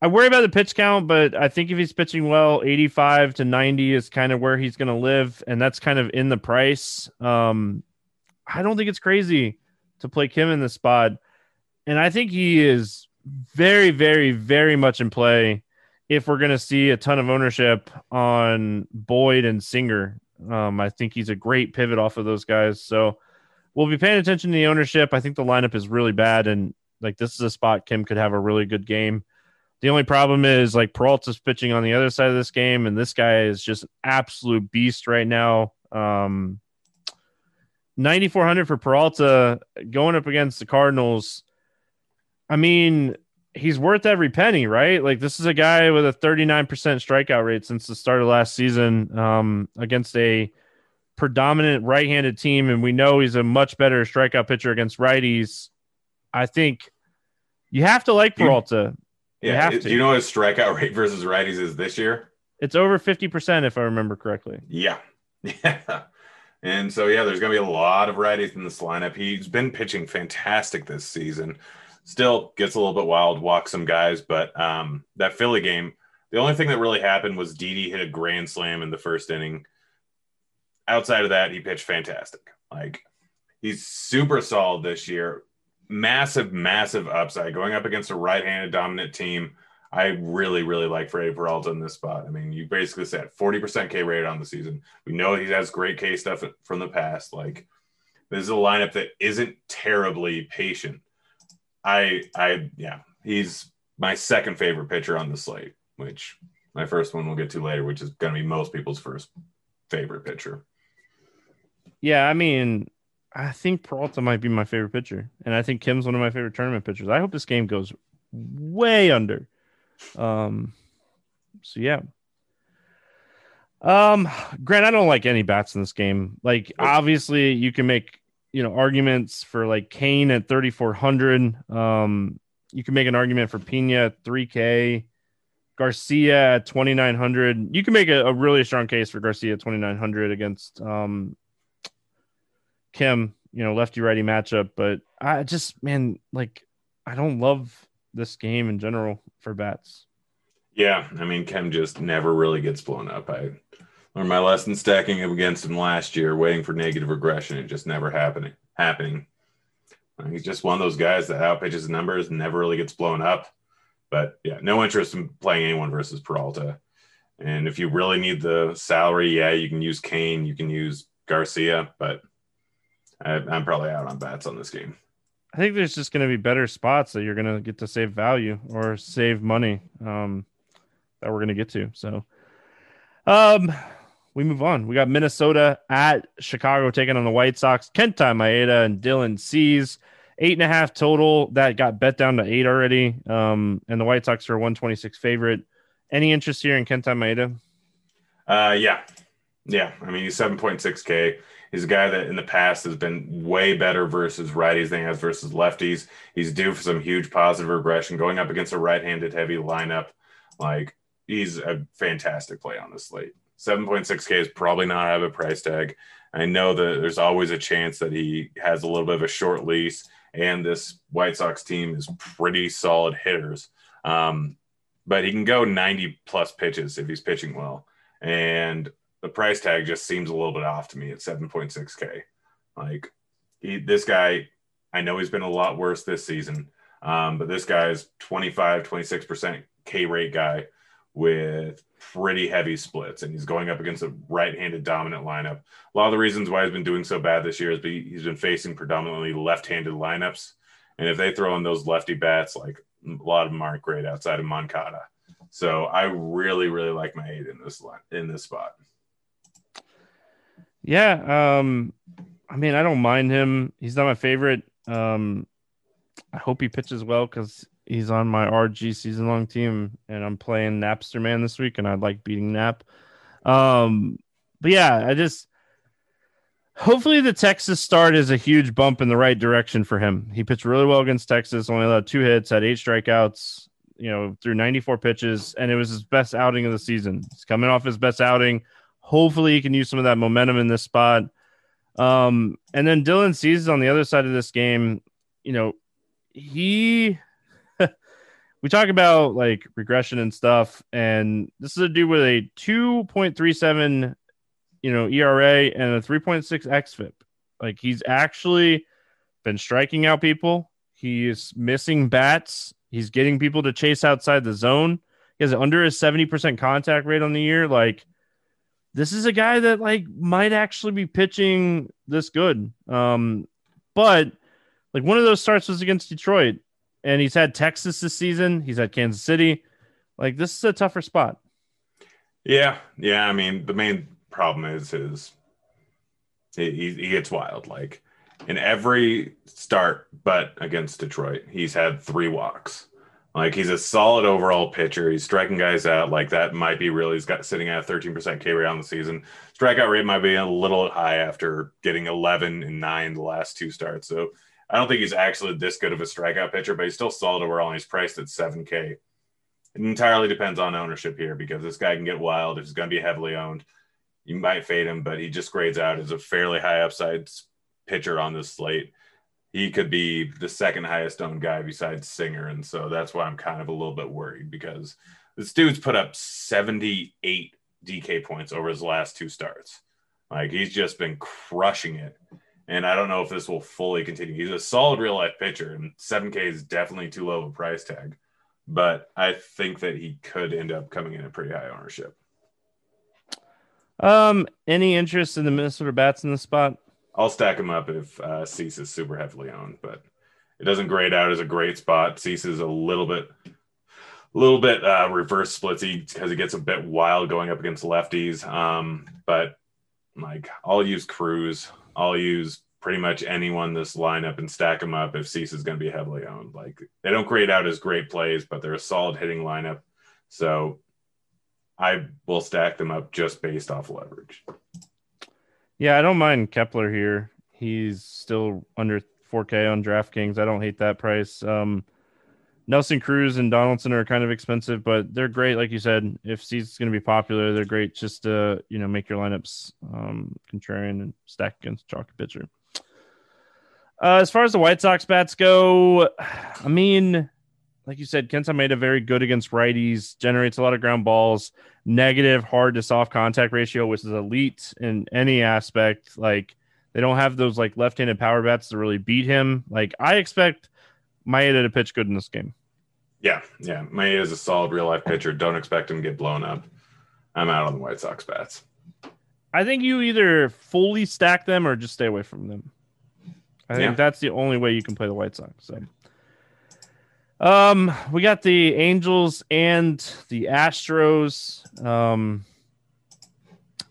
Speaker 1: I worry about the pitch count, but I think if he's pitching well, 85 to 90 is kind of where he's going to live, and that's kind of in the price. Um, I don't think it's crazy to play Kim in the spot, and I think he is very, very, very much in play if we're going to see a ton of ownership on Boyd and Singer. Um, I think he's a great pivot off of those guys. So we'll be paying attention to the ownership. I think the lineup is really bad, and like this is a spot Kim could have a really good game. The only problem is like Peralta's pitching on the other side of this game, and this guy is just an absolute beast right now. Um, 9,400 for Peralta going up against the Cardinals. I mean, he's worth every penny, right? Like this is a guy with a 39% strikeout rate since the start of last season um, against a predominant right-handed team, and we know he's a much better strikeout pitcher against righties. I think you have to like Peralta.
Speaker 2: You yeah, have to. Do you know his strikeout (laughs) rate versus righties is this year?
Speaker 1: It's over 50% if I remember correctly.
Speaker 2: Yeah. (laughs) Yeah. And so yeah, there's gonna be a lot of righties in this lineup. He's been pitching fantastic this season still gets a little bit wild, walks some guys. But um, that Philly game, the only thing that really happened was Didi hit a grand slam in the first inning. Outside of that, he pitched fantastic. Like he's super solid this year. Massive, massive upside going up against a right-handed dominant team. I really, really like Freddie Peralta in this spot. I mean, you basically said 40% K rate on the season. We know he has great K stuff from the past. Like this is a lineup that isn't terribly patient. I I yeah, he's my second favorite pitcher on the slate, which my first one we'll get to later, which is going to be most people's first favorite pitcher.
Speaker 1: Yeah, I mean, I think Peralta might be my favorite pitcher, and I think Kim's one of my favorite tournament pitchers. I hope this game goes way under. Um, so yeah. Um, Grant, I don't like any bats in this game. Like, obviously, you can make you know arguments for like Kane at 3400. Um, you can make an argument for Pena at 3K, Garcia at 2900. You can make a, a really strong case for Garcia at 2900 against um, Kim. You know, lefty righty matchup, but I just man like I don't love this game in general for bats.
Speaker 2: Yeah, I mean Kim just never really gets blown up. I learned my lesson stacking up against him last year, waiting for negative regression. It just never happening. Happening. Uh, he's just one of those guys that outpitches numbers, never really gets blown up. But yeah, no interest in playing anyone versus Peralta. And if you really need the salary, yeah, you can use Kane, you can use Garcia, but I, I'm probably out on bats on this game.
Speaker 1: I think there's just going to be better spots that you're going to get to save value or save money um, that we're going to get to. So, um, we move on. We got Minnesota at Chicago taking on the White Sox. Kenta Maeda and Dylan Cease. Eight and a half total. That got bet down to eight already. Um, and the White Sox are a 126 favorite. Any interest here in Kenta Maeda?
Speaker 2: Uh, yeah. Yeah. I mean, he's 7.6K. He's a guy that in the past has been way better versus righties than he has versus lefties. He's due for some huge positive regression going up against a right handed heavy lineup. Like, he's a fantastic play on the slate. 7.6K is probably not have a price tag. I know that there's always a chance that he has a little bit of a short lease, and this White Sox team is pretty solid hitters. Um, but he can go 90 plus pitches if he's pitching well. And the price tag just seems a little bit off to me at 7.6K. Like, he, this guy, I know he's been a lot worse this season, um, but this guy is 25, 26% K rate guy with pretty heavy splits, and he's going up against a right-handed dominant lineup. A lot of the reasons why he's been doing so bad this year is he's been facing predominantly left-handed lineups, and if they throw in those lefty bats, like a lot of them aren't great outside of Moncada. So I really, really like Maeda in this line in this spot.
Speaker 1: Yeah, um, I mean, I don't mind him. He's not my favorite. Um, I hope he pitches well because he's on my RG season long team, and I'm playing Napster Man this week, and I like beating Nap. Um, but yeah, I just hopefully the Texas start is a huge bump in the right direction for him. He pitched really well against Texas, only allowed two hits, had eight strikeouts, you know, through 94 pitches, and it was his best outing of the season. He's coming off his best outing. Hopefully, he can use some of that momentum in this spot. Um, and then Dylan Cease on the other side of this game. You know, he (laughs) we talk about like regression and stuff, and this is a dude with a 2.37, you know, ERA and a 3.6 xFIP. Like he's actually been striking out people. He's missing bats. He's getting people to chase outside the zone. He has under a 70% contact rate on the year. Like this is a guy that like might actually be pitching this good. Um, but like one of those starts was against Detroit and he's had Texas this season. He's had Kansas City. Like this is a tougher spot.
Speaker 2: Yeah, yeah. I mean, the main problem is his he, he gets wild. Like in every start, but against Detroit, he's had three walks. Like he's a solid overall pitcher. He's striking guys out. Like that might be really. He's got sitting at 13% K rate on the season. Strikeout rate might be a little high after getting 11 and nine the last two starts. So I don't think he's actually this good of a strikeout pitcher, but he's still solid overall. And he's priced at 7K. It entirely depends on ownership here because this guy can get wild. If he's going to be heavily owned, you might fade him, but he just grades out as a fairly high upside pitcher on this slate he could be the second highest owned guy besides Singer. And so that's why I'm kind of a little bit worried because this dude's put up 78 DK points over his last two starts. Like he's just been crushing it. And I don't know if this will fully continue. He's a solid real life pitcher, and 7K is definitely too low of a price tag. But I think that he could end up coming in at pretty high ownership.
Speaker 1: Um, any interest in the Minnesota bats in the spot?
Speaker 2: I'll stack him up if uh, Cease is super heavily owned, but it doesn't grade out as a great spot. Cease is a little bit, a little bit uh, reverse splitsy because he gets a bit wild going up against lefties. Um, but like I'll use Cruz, I'll use pretty much anyone this lineup and stack them up if Cease is going to be heavily owned. Like they don't grade out as great plays, but they're a solid hitting lineup. So I will stack them up just based off leverage.
Speaker 1: Yeah, I don't mind Kepler here. He's still under 4K on DraftKings. I don't hate that price. Um, Nelson Cruz and Donaldson are kind of expensive, but they're great. Like you said, if Cease going to be popular, they're great just to you know make your lineups um, contrarian and stack against chalk pitcher. Uh, as far as the White Sox bats go, (sighs) I mean, like you said, Kenta Maeda very good against righties, generates a lot of ground balls, negative hard to soft contact ratio, which is elite in any aspect. Like they don't have those like left handed power bats to really beat him. Like I expect Maeda to pitch good in this game.
Speaker 2: Yeah, yeah. Maeda is a solid real life pitcher. Don't expect him to get blown up. I'm out on the White Sox bats.
Speaker 1: I think you either fully stack them or just stay away from them. I think yeah. that's the only way you can play the White Sox. So um, we got the Angels and the Astros. Um,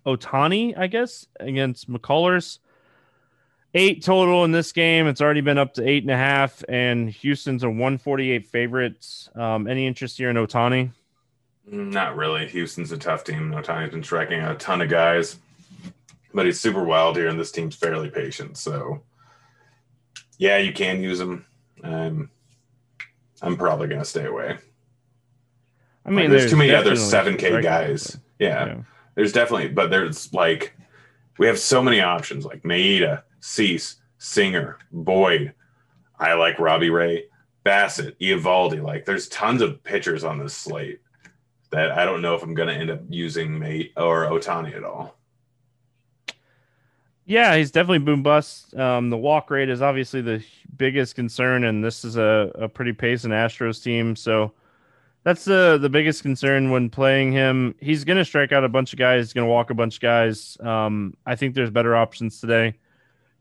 Speaker 1: Ohtani, I guess, against McCullers. Eight total in this game. It's already been up to eight and a half, and Houston's a 148 favorites. Um, any interest here in Ohtani?
Speaker 2: Not really. Houston's a tough team. Ohtani's been striking a ton of guys, but he's super wild here, and this team's fairly patient. So, yeah, you can use him. Um, I'm probably going to stay away. I mean, like, there's, there's, too many other 7K guys. Yeah, yeah, There's definitely, but there's like, we have so many options like Maeda, Cease, Singer, Boyd. I like Robbie Ray, Bassitt, Eovaldi. Like, there's tons of pitchers on this slate that I don't know if I'm going to end up using Maeda or Ohtani at all.
Speaker 1: Yeah, he's definitely boom bust. Um, the walk rate is obviously the biggest concern, and this is a, a pretty pacing Astros team. So that's the the biggest concern when playing him. He's going to strike out a bunch of guys. He's going to walk a bunch of guys. Um, I think there's better options today.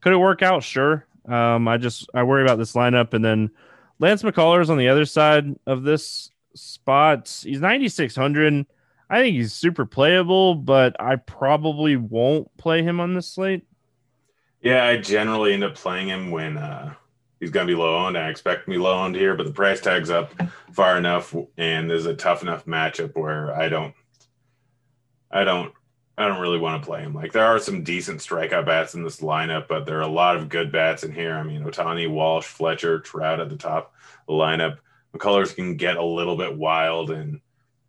Speaker 1: Could it work out? Sure. Um, I just I worry about this lineup, and then Lance McCullers on the other side of this spot. He's 9600. I think he's super playable, but I probably won't play him on this slate.
Speaker 2: Yeah, I generally end up playing him when uh, he's going to be low owned. I expect be low owned here, but the price tag's up far enough, and there's a tough enough matchup where I don't, I don't, I don't really want to play him. Like there are some decent strikeout bats in this lineup, but there are a lot of good bats in here. I mean, Ohtani, Walsh, Fletcher, Trout at the top the lineup. McCullers can get a little bit wild, and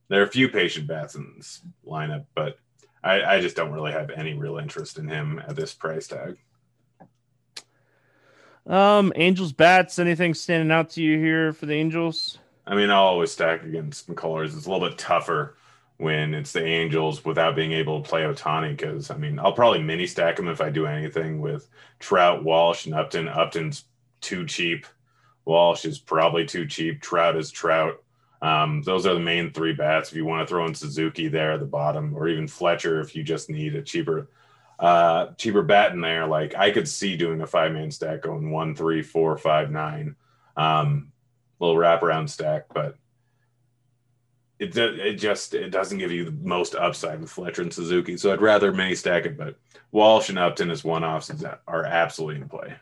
Speaker 2: there are a few patient bats in this lineup, but I, I just don't really have any real interest in him at this price tag.
Speaker 1: Um, Angels bats. Anything standing out to you here for the Angels?
Speaker 2: I mean, I'll always stack against McCullers. It's a little bit tougher when it's the Angels without being able to play Ohtani because I mean, I'll probably mini stack him if I do anything with Trout, Walsh, and Upton. Upton's too cheap. Walsh is probably too cheap. Trout is Trout. Um, those are the main three bats. If you want to throw in Suzuki there at the bottom, or even Fletcher if you just need a cheaper uh, cheaper bat in there, like I could see doing a five man stack going one, three, four, five, nine. Um, little wraparound stack, but it it just it doesn't give you the most upside with Fletcher and Suzuki. So I'd rather mini stack it. But Walsh and Upton as one offs are absolutely in play.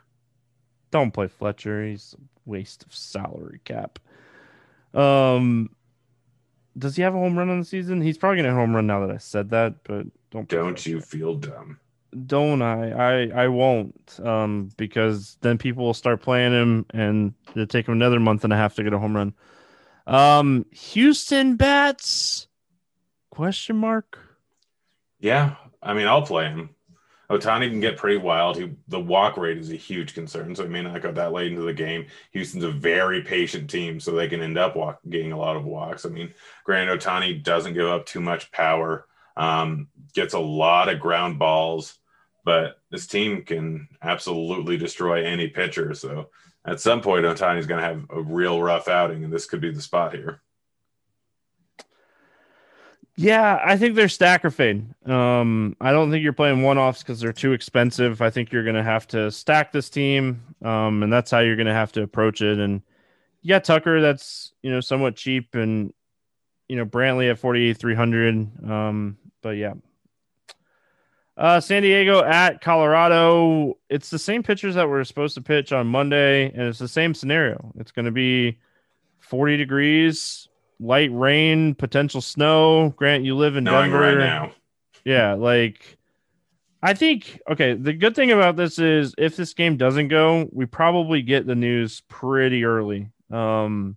Speaker 1: Don't play Fletcher. He's a waste of salary cap. Um, does he have a home run on the season? He's probably gonna home run now that I said that. But don't
Speaker 2: don't you feel dumb?
Speaker 1: Don't I? I I won't. Um, because then people will start playing him, and it'll take him another month and a half to get a home run. Um, Houston bats? Question mark.
Speaker 2: Yeah, I mean, I'll play him. Ohtani can get pretty wild. He, the walk rate is a huge concern, so he may not go that late into the game. Houston's a very patient team, so they can end up walk, getting a lot of walks. I mean, granted, Ohtani doesn't give up too much power, um, gets a lot of ground balls, but this team can absolutely destroy any pitcher. So at some point, Ohtani's going to have a real rough outing, and this could be the spot here.
Speaker 1: Yeah, I think they're stacker fade. Um, I don't think you're playing one offs because they're too expensive. I think you're going to have to stack this team, um, and that's how you're going to have to approach it. And yeah, Tucker, that's you know somewhat cheap, and you know Brantley at forty eight three hundred. Um, but yeah, uh, San Diego at Colorado. It's the same pitchers that we were supposed to pitch on Monday, and it's the same scenario. It's going to be 40 degrees, light rain, potential snow. Grant, you live in Knowing Denver right now. Yeah, like I think okay, the good thing about this is if this game doesn't go, we probably get the news pretty early. Um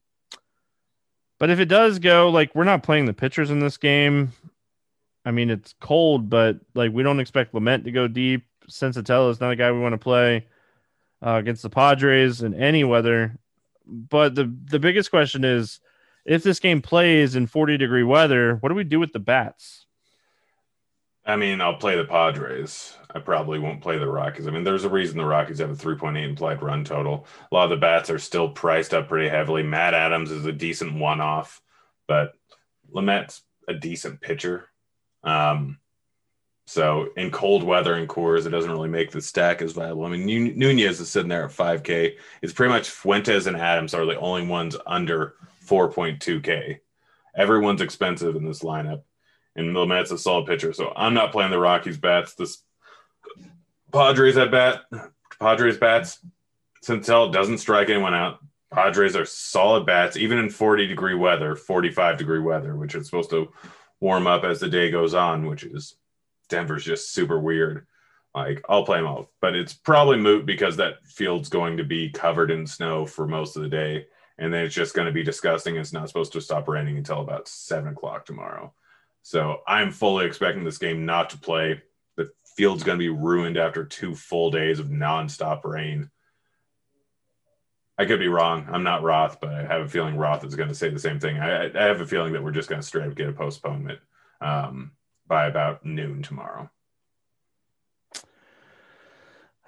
Speaker 1: but if it does go, like we're not playing the pitchers in this game. I mean, it's cold, but like we don't expect Lamet to go deep. Senzatela is not a guy we want to play uh, against the Padres in any weather. But the the biggest question is, if this game plays in 40 degree weather, what do we do with the bats?
Speaker 2: I mean, I'll play the Padres. I probably won't play the Rockies. I mean, there's a reason the Rockies have a 3.8 implied run total. A lot of the bats are still priced up pretty heavily. Matt Adams is a decent one off, but Lamet's a decent pitcher. Um, so in cold weather and Coors, it doesn't really make the stack as viable. I mean, Nunez is sitting there at 5K. It's pretty much Fuentes and Adams are the only ones under 4.2K. Everyone's expensive in this lineup, and Lamet's a solid pitcher. So I'm not playing the Rockies bats. This Padres at bat, Padres bats. Sintel doesn't strike anyone out. Padres are solid bats, even in 40 degree weather, 45 degree weather, which is supposed to warm up as the day goes on, which is Denver's just super weird. Like I'll play them all, but it's probably moot because that field's going to be covered in snow for most of the day, and then it's just going to be disgusting. It's not supposed to stop raining until about seven o'clock tomorrow. So I'm fully expecting this game not to play. The field's going to be ruined after two full days of nonstop rain. I could be wrong. I'm not Roth, but I have a feeling Roth is going to say the same thing. I, I have a feeling that we're just going to straight up get a postponement um, by about noon tomorrow.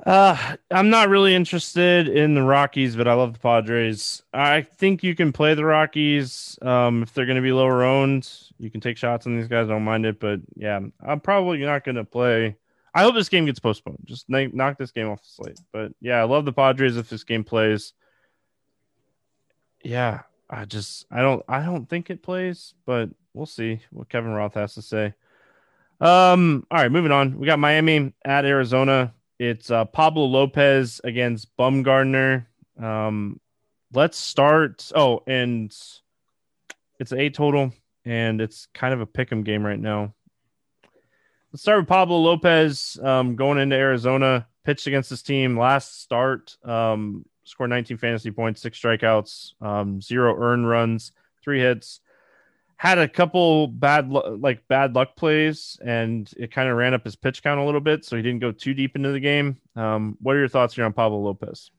Speaker 1: Uh, I'm not really interested in the Rockies, but I love the Padres. I think you can play the Rockies um, if they're going to be lower owned. You can take shots on these guys. I don't mind it, but yeah, I'm probably not going to play. I hope this game gets postponed. Just knock this game off the slate. But yeah, I love the Padres if this game plays yeah, I just I don't I don't think it plays, but we'll see what Kevin Roth has to say. Um, all right, moving on. We got Miami at Arizona. It's uh, Pablo Lopez against Bumgarner. Um, let's start. Oh, and it's a total, and it's kind of a pick 'em game right now. Let's start with Pablo Lopez um, going into Arizona. Pitched against this team last start. Um, scored 19 fantasy points, six strikeouts, um, zero earned runs, three hits. Had a couple bad like bad luck plays, and it kind of ran up his pitch count a little bit, so he didn't go too deep into the game. Um, what are your thoughts here on Pablo Lopez?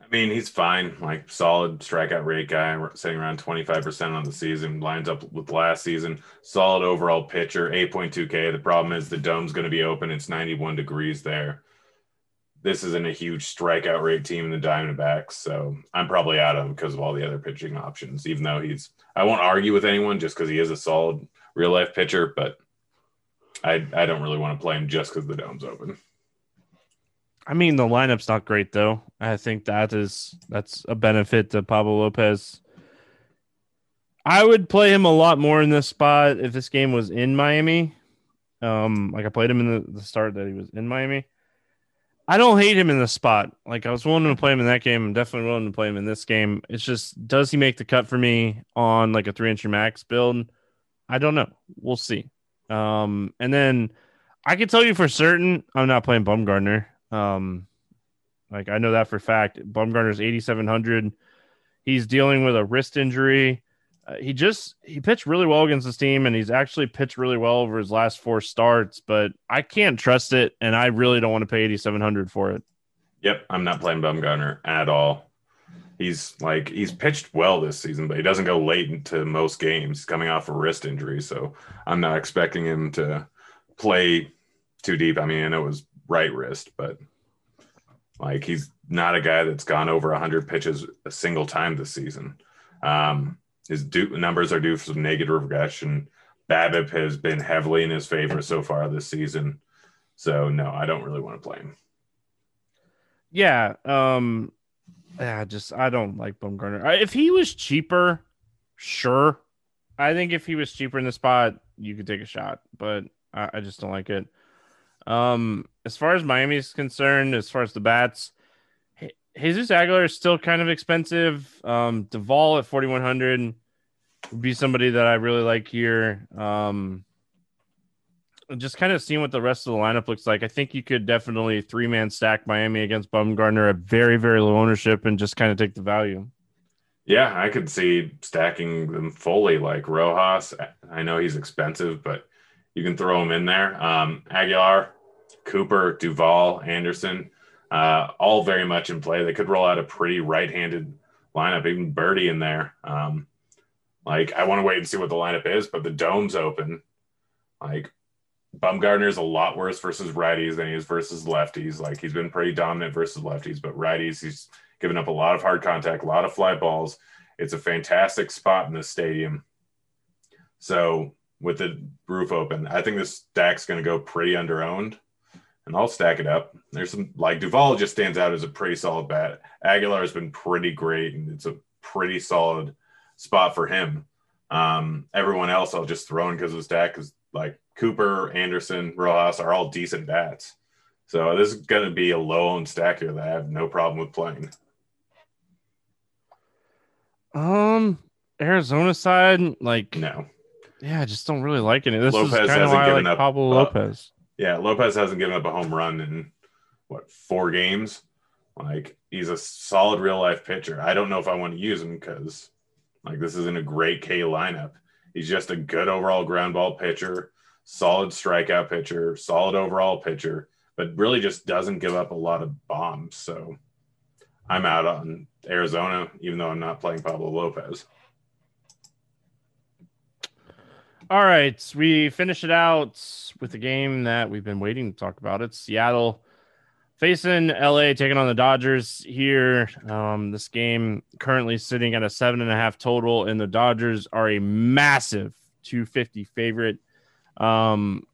Speaker 2: I mean, he's fine, like solid strikeout rate guy, sitting around 25% on the season, lines up with last season. Solid overall pitcher, 8.2K. The problem is the dome's going to be open. It's 91 degrees there this isn't a huge strikeout rate team in the Diamondbacks, so I'm probably out of him because of all the other pitching options. Even though he's, I won't argue with anyone just because he is a solid real life pitcher, but I I don't really want to play him just because the dome's open.
Speaker 1: I mean, the lineup's not great though. I think that is that's a benefit to Pablo Lopez. I would play him a lot more in this spot if this game was in Miami. Um, like I played him in the, the start that he was in Miami. I don't hate him in this spot. Like I was willing to play him in that game. I'm definitely willing to play him in this game. It's just does he make the cut for me on like a three inch max build? I don't know. We'll see. Um, and then I can tell you for certain I'm not playing Bumgarner. Um, like I know that for fact. Bumgarner's 8,700. He's dealing with a wrist injury. Uh, he just he pitched really well against this team, and he's actually pitched really well over his last four starts. But I can't trust it, and I really don't want to pay 8,700 for it.
Speaker 2: Yep, I'm not playing Bumgarner at all. He's like he's pitched well this season, but he doesn't go late into most games. He's coming off a wrist injury, so I'm not expecting him to play too deep. I mean, it was right wrist, but like he's not a guy that's gone over 100 pitches a single time this season. Um, his numbers are due for some negative regression. BABIP has been heavily in his favor so far this season. So no, I don't really want to play him.
Speaker 1: Yeah, um, yeah, just I don't like Bumgarner. If he was cheaper, sure. I think if he was cheaper in the spot, you could take a shot, but I, I just don't like it. Um, as far as Miami is concerned, as far as the bats, Jesus Aguilar is still kind of expensive. Um, Duvall at 4,100 would be somebody that I really like here. Um, just kind of seeing what the rest of the lineup looks like. I think you could definitely three man stack Miami against Bumgarner at very, very low ownership and just kind of take the value.
Speaker 2: Yeah, I could see stacking them fully like Rojas. I know he's expensive, but you can throw him in there. Um, Aguilar, Cooper, Duvall, Anderson, uh, all very much in play. They could roll out a pretty right-handed lineup, even Birdie in there. Um, like I want to wait and see what the lineup is, but the dome's open. Like Bumgarner is a lot worse versus righties than he is versus lefties. Like he's been pretty dominant versus lefties, but righties he's given up a lot of hard contact, a lot of fly balls. It's a fantastic spot in the stadium. So with the roof open. I think this stack's going to go pretty under owned, and I'll stack it up. There's some like Duvall just stands out as a pretty solid bat. Aguilar has been pretty great, and it's a pretty solid spot for him. Um, everyone else I'll just throw in because of the stack because like Cooper, Anderson, Rojas are all decent bats. So this is going to be a low owned stack here that I have no problem with playing.
Speaker 1: Um, Arizona side, like
Speaker 2: no,
Speaker 1: yeah, I just don't really like it. This Lopez is kind of why I like up, Pablo uh, Lopez.
Speaker 2: Yeah, Lopez hasn't given up a home run in what four games. Like he's a solid real life pitcher. I don't know if I want to use him because like this isn't a great K lineup. He's just a good overall ground ball pitcher, solid strikeout pitcher, solid overall pitcher, but really just doesn't give up a lot of bombs. So I'm out on Arizona, even though I'm not playing Pablo Lopez.
Speaker 1: All right, we finish it out with the game that we've been waiting to talk about. It's Seattle facing LA, taking on the Dodgers here. Um, this game currently sitting at a seven and a half total, and the Dodgers are a massive 250 favorite. Um,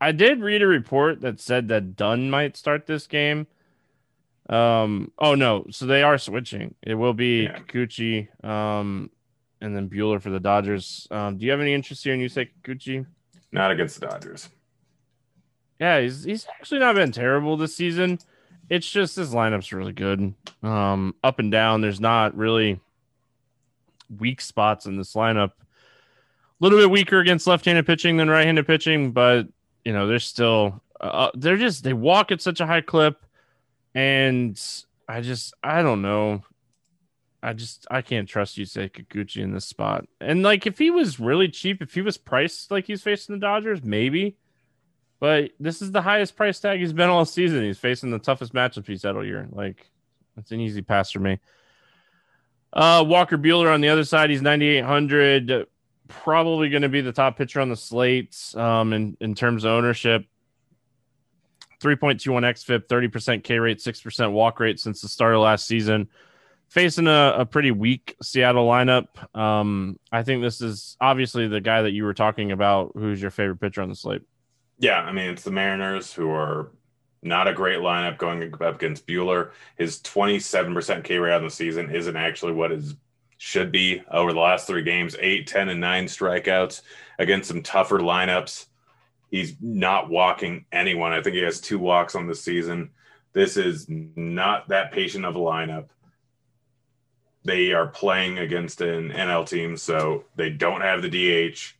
Speaker 1: I did read a report that said that Dunn might start this game. Um, oh no, so they are switching. It will be yeah. Kikuchi. Um, and then Buehler for the Dodgers. Um, do you have any interest here in Yusei Kikuchi?
Speaker 2: Not against the Dodgers.
Speaker 1: Yeah, he's he's actually not been terrible this season. It's just his lineup's really good. Um, up and down. There's not really weak spots in this lineup. A little bit weaker against left-handed pitching than right-handed pitching, but you know they're still uh, they're just they walk at such a high clip, and I just I don't know. I just I can't trust you, say Kikuchi in this spot. And like if he was really cheap, if he was priced like he's facing the Dodgers, maybe. But this is the highest price tag he's been all season. He's facing the toughest matchup he's had all year. Like it's an easy pass for me. Uh, Walker Buehler on the other side, he's 9,800. Probably going to be the top pitcher on the slate um, in, in terms of ownership. 3.21 XFIP, 30% K rate, 6% walk rate since the start of last season facing a, a pretty weak Seattle lineup. Um, I think this is obviously the guy that you were talking about. Who's your favorite pitcher on the slate?
Speaker 2: Yeah, I mean it's the Mariners who are not a great lineup going up against Buehler. His 27% K rate on the season isn't actually what is should be over the last three games 8, 10, and 9 strikeouts against some tougher lineups. He's not walking anyone. I think he has two walks on the season. This is not that patient of a lineup. They are playing against an NL team, so they don't have the DH.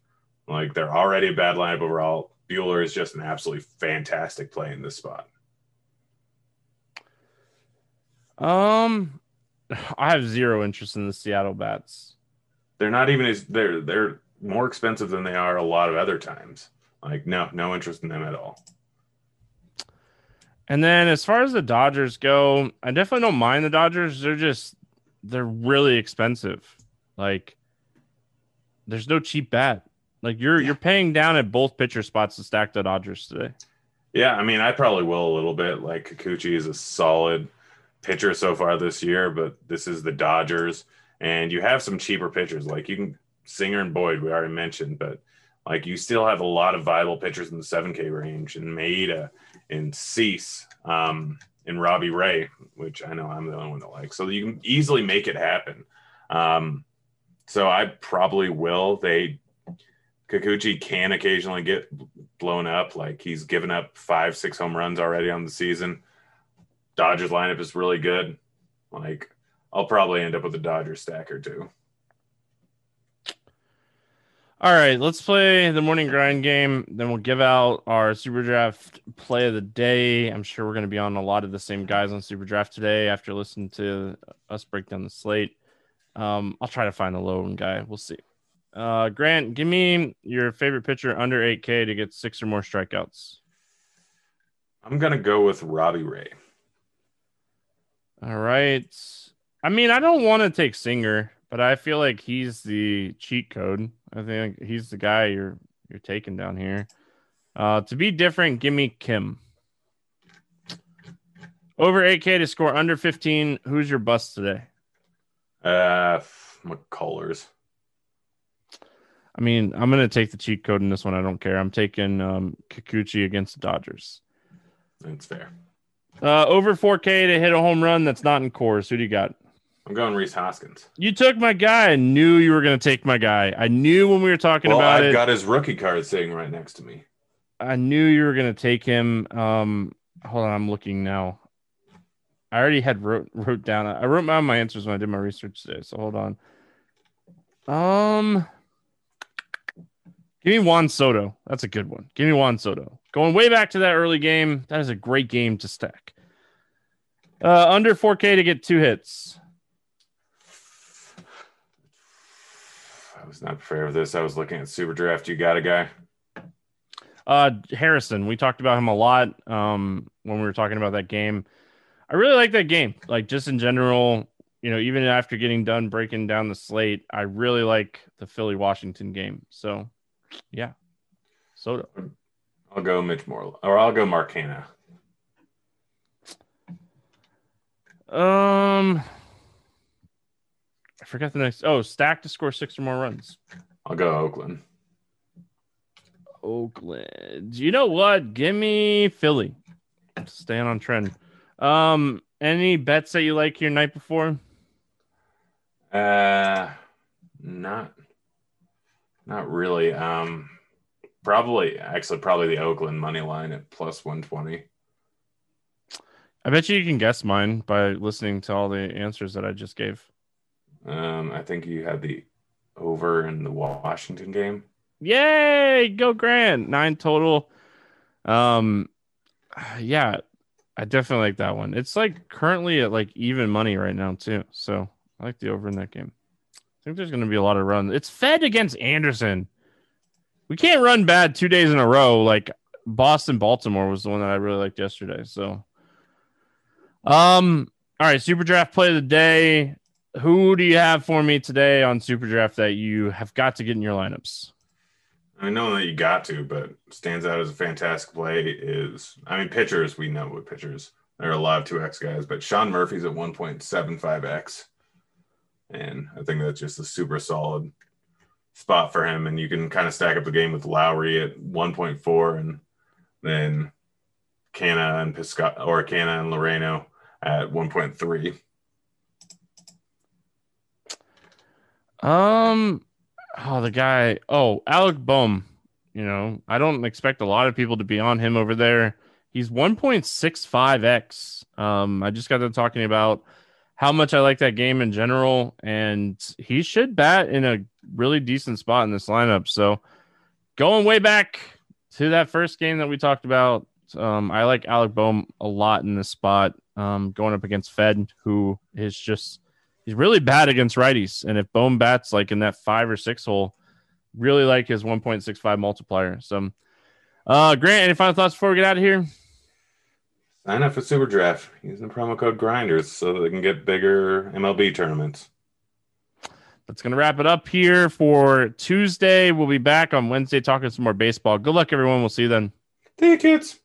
Speaker 2: Like they're already a bad lineup overall. Buehler is just an absolutely fantastic play in this spot.
Speaker 1: Um, I have zero interest in the Seattle bats.
Speaker 2: They're not even as they're they're more expensive than they are a lot of other times. Like no, no interest in them at all.
Speaker 1: And then as far as the Dodgers go, I definitely don't mind the Dodgers. They're just they're really expensive. Like there's no cheap bat. Like you're yeah. you're paying down at both pitcher spots to stack the Dodgers today.
Speaker 2: Yeah, I mean, I probably will a little bit. Like Kikuchi is a solid pitcher so far this year, but this is the Dodgers, and you have some cheaper pitchers like you can Singer and Boyd. We already mentioned, but like you still have a lot of viable pitchers in the 7K range, and Maeda and Cease, um, and Robbie Ray, which I know I'm the only one that likes. So you can easily make it happen. Um, so I probably will. They Kikuchi can occasionally get blown up. Like he's given up five, six home runs already on the season. Dodgers lineup is really good. Like I'll probably end up with a Dodgers stacker too.
Speaker 1: All right, let's play the morning grind game. Then we'll give out our SuperDraft play of the day. I'm sure we're going to be on a lot of the same guys on SuperDraft today after listening to us break down the slate. Um, I'll try to find the low one guy. We'll see. Uh, Grant, give me your favorite pitcher under 8K to get six or more strikeouts.
Speaker 2: I'm going to go with Robbie Ray.
Speaker 1: All right. I mean, I don't want to take Singer, but I feel like he's the cheat code. I think he's the guy you're you're taking down here. Uh, to be different, give me Kim. Over 8K to score under 15. Who's your bust today?
Speaker 2: Uh, McCullers.
Speaker 1: I mean, I'm going to take the cheat code in this one. I don't care. I'm taking um, Kikuchi against the Dodgers.
Speaker 2: That's fair.
Speaker 1: Uh, over 4K to hit a home run that's not in Coors. Who do you got?
Speaker 2: I'm going Rhys Hoskins.
Speaker 1: You took my guy. I knew you were going to take my guy. I knew when we were talking
Speaker 2: well,
Speaker 1: about
Speaker 2: I've
Speaker 1: it.
Speaker 2: got his rookie card sitting right next to me.
Speaker 1: I knew you were going to take him. Um, hold on, I'm looking now. I already had wrote wrote down. I wrote down my answers when I did my research today. So hold on. Um, give me Juan Soto. That's a good one. Give me Juan Soto. Going way back to that early game. That is a great game to stack. Uh, under 4K to get two hits.
Speaker 2: I was not prepared for this. I was looking at SuperDraft. You got a guy?
Speaker 1: Uh, Harrison. We talked about him a lot um, when we were talking about that game. I really like that game. Like just in general, you know, even after getting done breaking down the slate, I really like the Philly Washington game. So, yeah, Soto.
Speaker 2: I'll go Mitch Moreland, or I'll go Mark Canha.
Speaker 1: Um, I forgot the next. Oh, stack to score six or more runs.
Speaker 2: I'll go Oakland.
Speaker 1: Oakland. You know what? Give me Philly. Staying on trend. Um, any bets that you like here night before?
Speaker 2: Uh, not, not really. Um, probably actually probably the Oakland money line at plus one twenty.
Speaker 1: I bet you you can guess mine by listening to all the answers that I just gave.
Speaker 2: Um, I think you had the over in the Washington game.
Speaker 1: Yay, go Grant. Nine total. Um yeah, I definitely like that one. It's like currently at like even money right now too. So I like the over in that game. I think there's gonna be a lot of runs. It's Fedde against Anderson. We can't run bad two days in a row. Like Boston Baltimore was the one that I really liked yesterday. So um all right, SuperDraft play of the day. Who do you have for me today on SuperDraft that you have got to get in your lineups?
Speaker 2: I know that you got to, but stands out as a fantastic play is I mean pitchers, we know what pitchers. There are a lot of 2x guys, but Sean Murphy's at 1.75x. And I think that's just a super solid spot for him. And you can kind of stack up the game with Lowrie at 1.4 and then Canha and Pisca or Canha and Laureano at 1.3.
Speaker 1: Um, oh, the guy. Oh, Alec Bohm. You know, I don't expect a lot of people to be on him over there. He's 1.65x. Um, I just got to talking about how much I like that game in general, and he should bat in a really decent spot in this lineup. So, going way back to that first game that we talked about, um, I like Alec Bohm a lot in this spot. Um, going up against Fedde, who is just he's really bad against righties. And if Bohm bats like in that five or six hole, really like his 1.65 multiplier. So, uh, Grant, any final thoughts before we get out of here?
Speaker 2: Sign up for SuperDraft using the promo code Grinders so that they can get bigger MLB tournaments.
Speaker 1: That's going to wrap it up here for Tuesday. We'll be back on Wednesday talking some more baseball. Good luck, everyone. We'll see you then.
Speaker 2: Kids.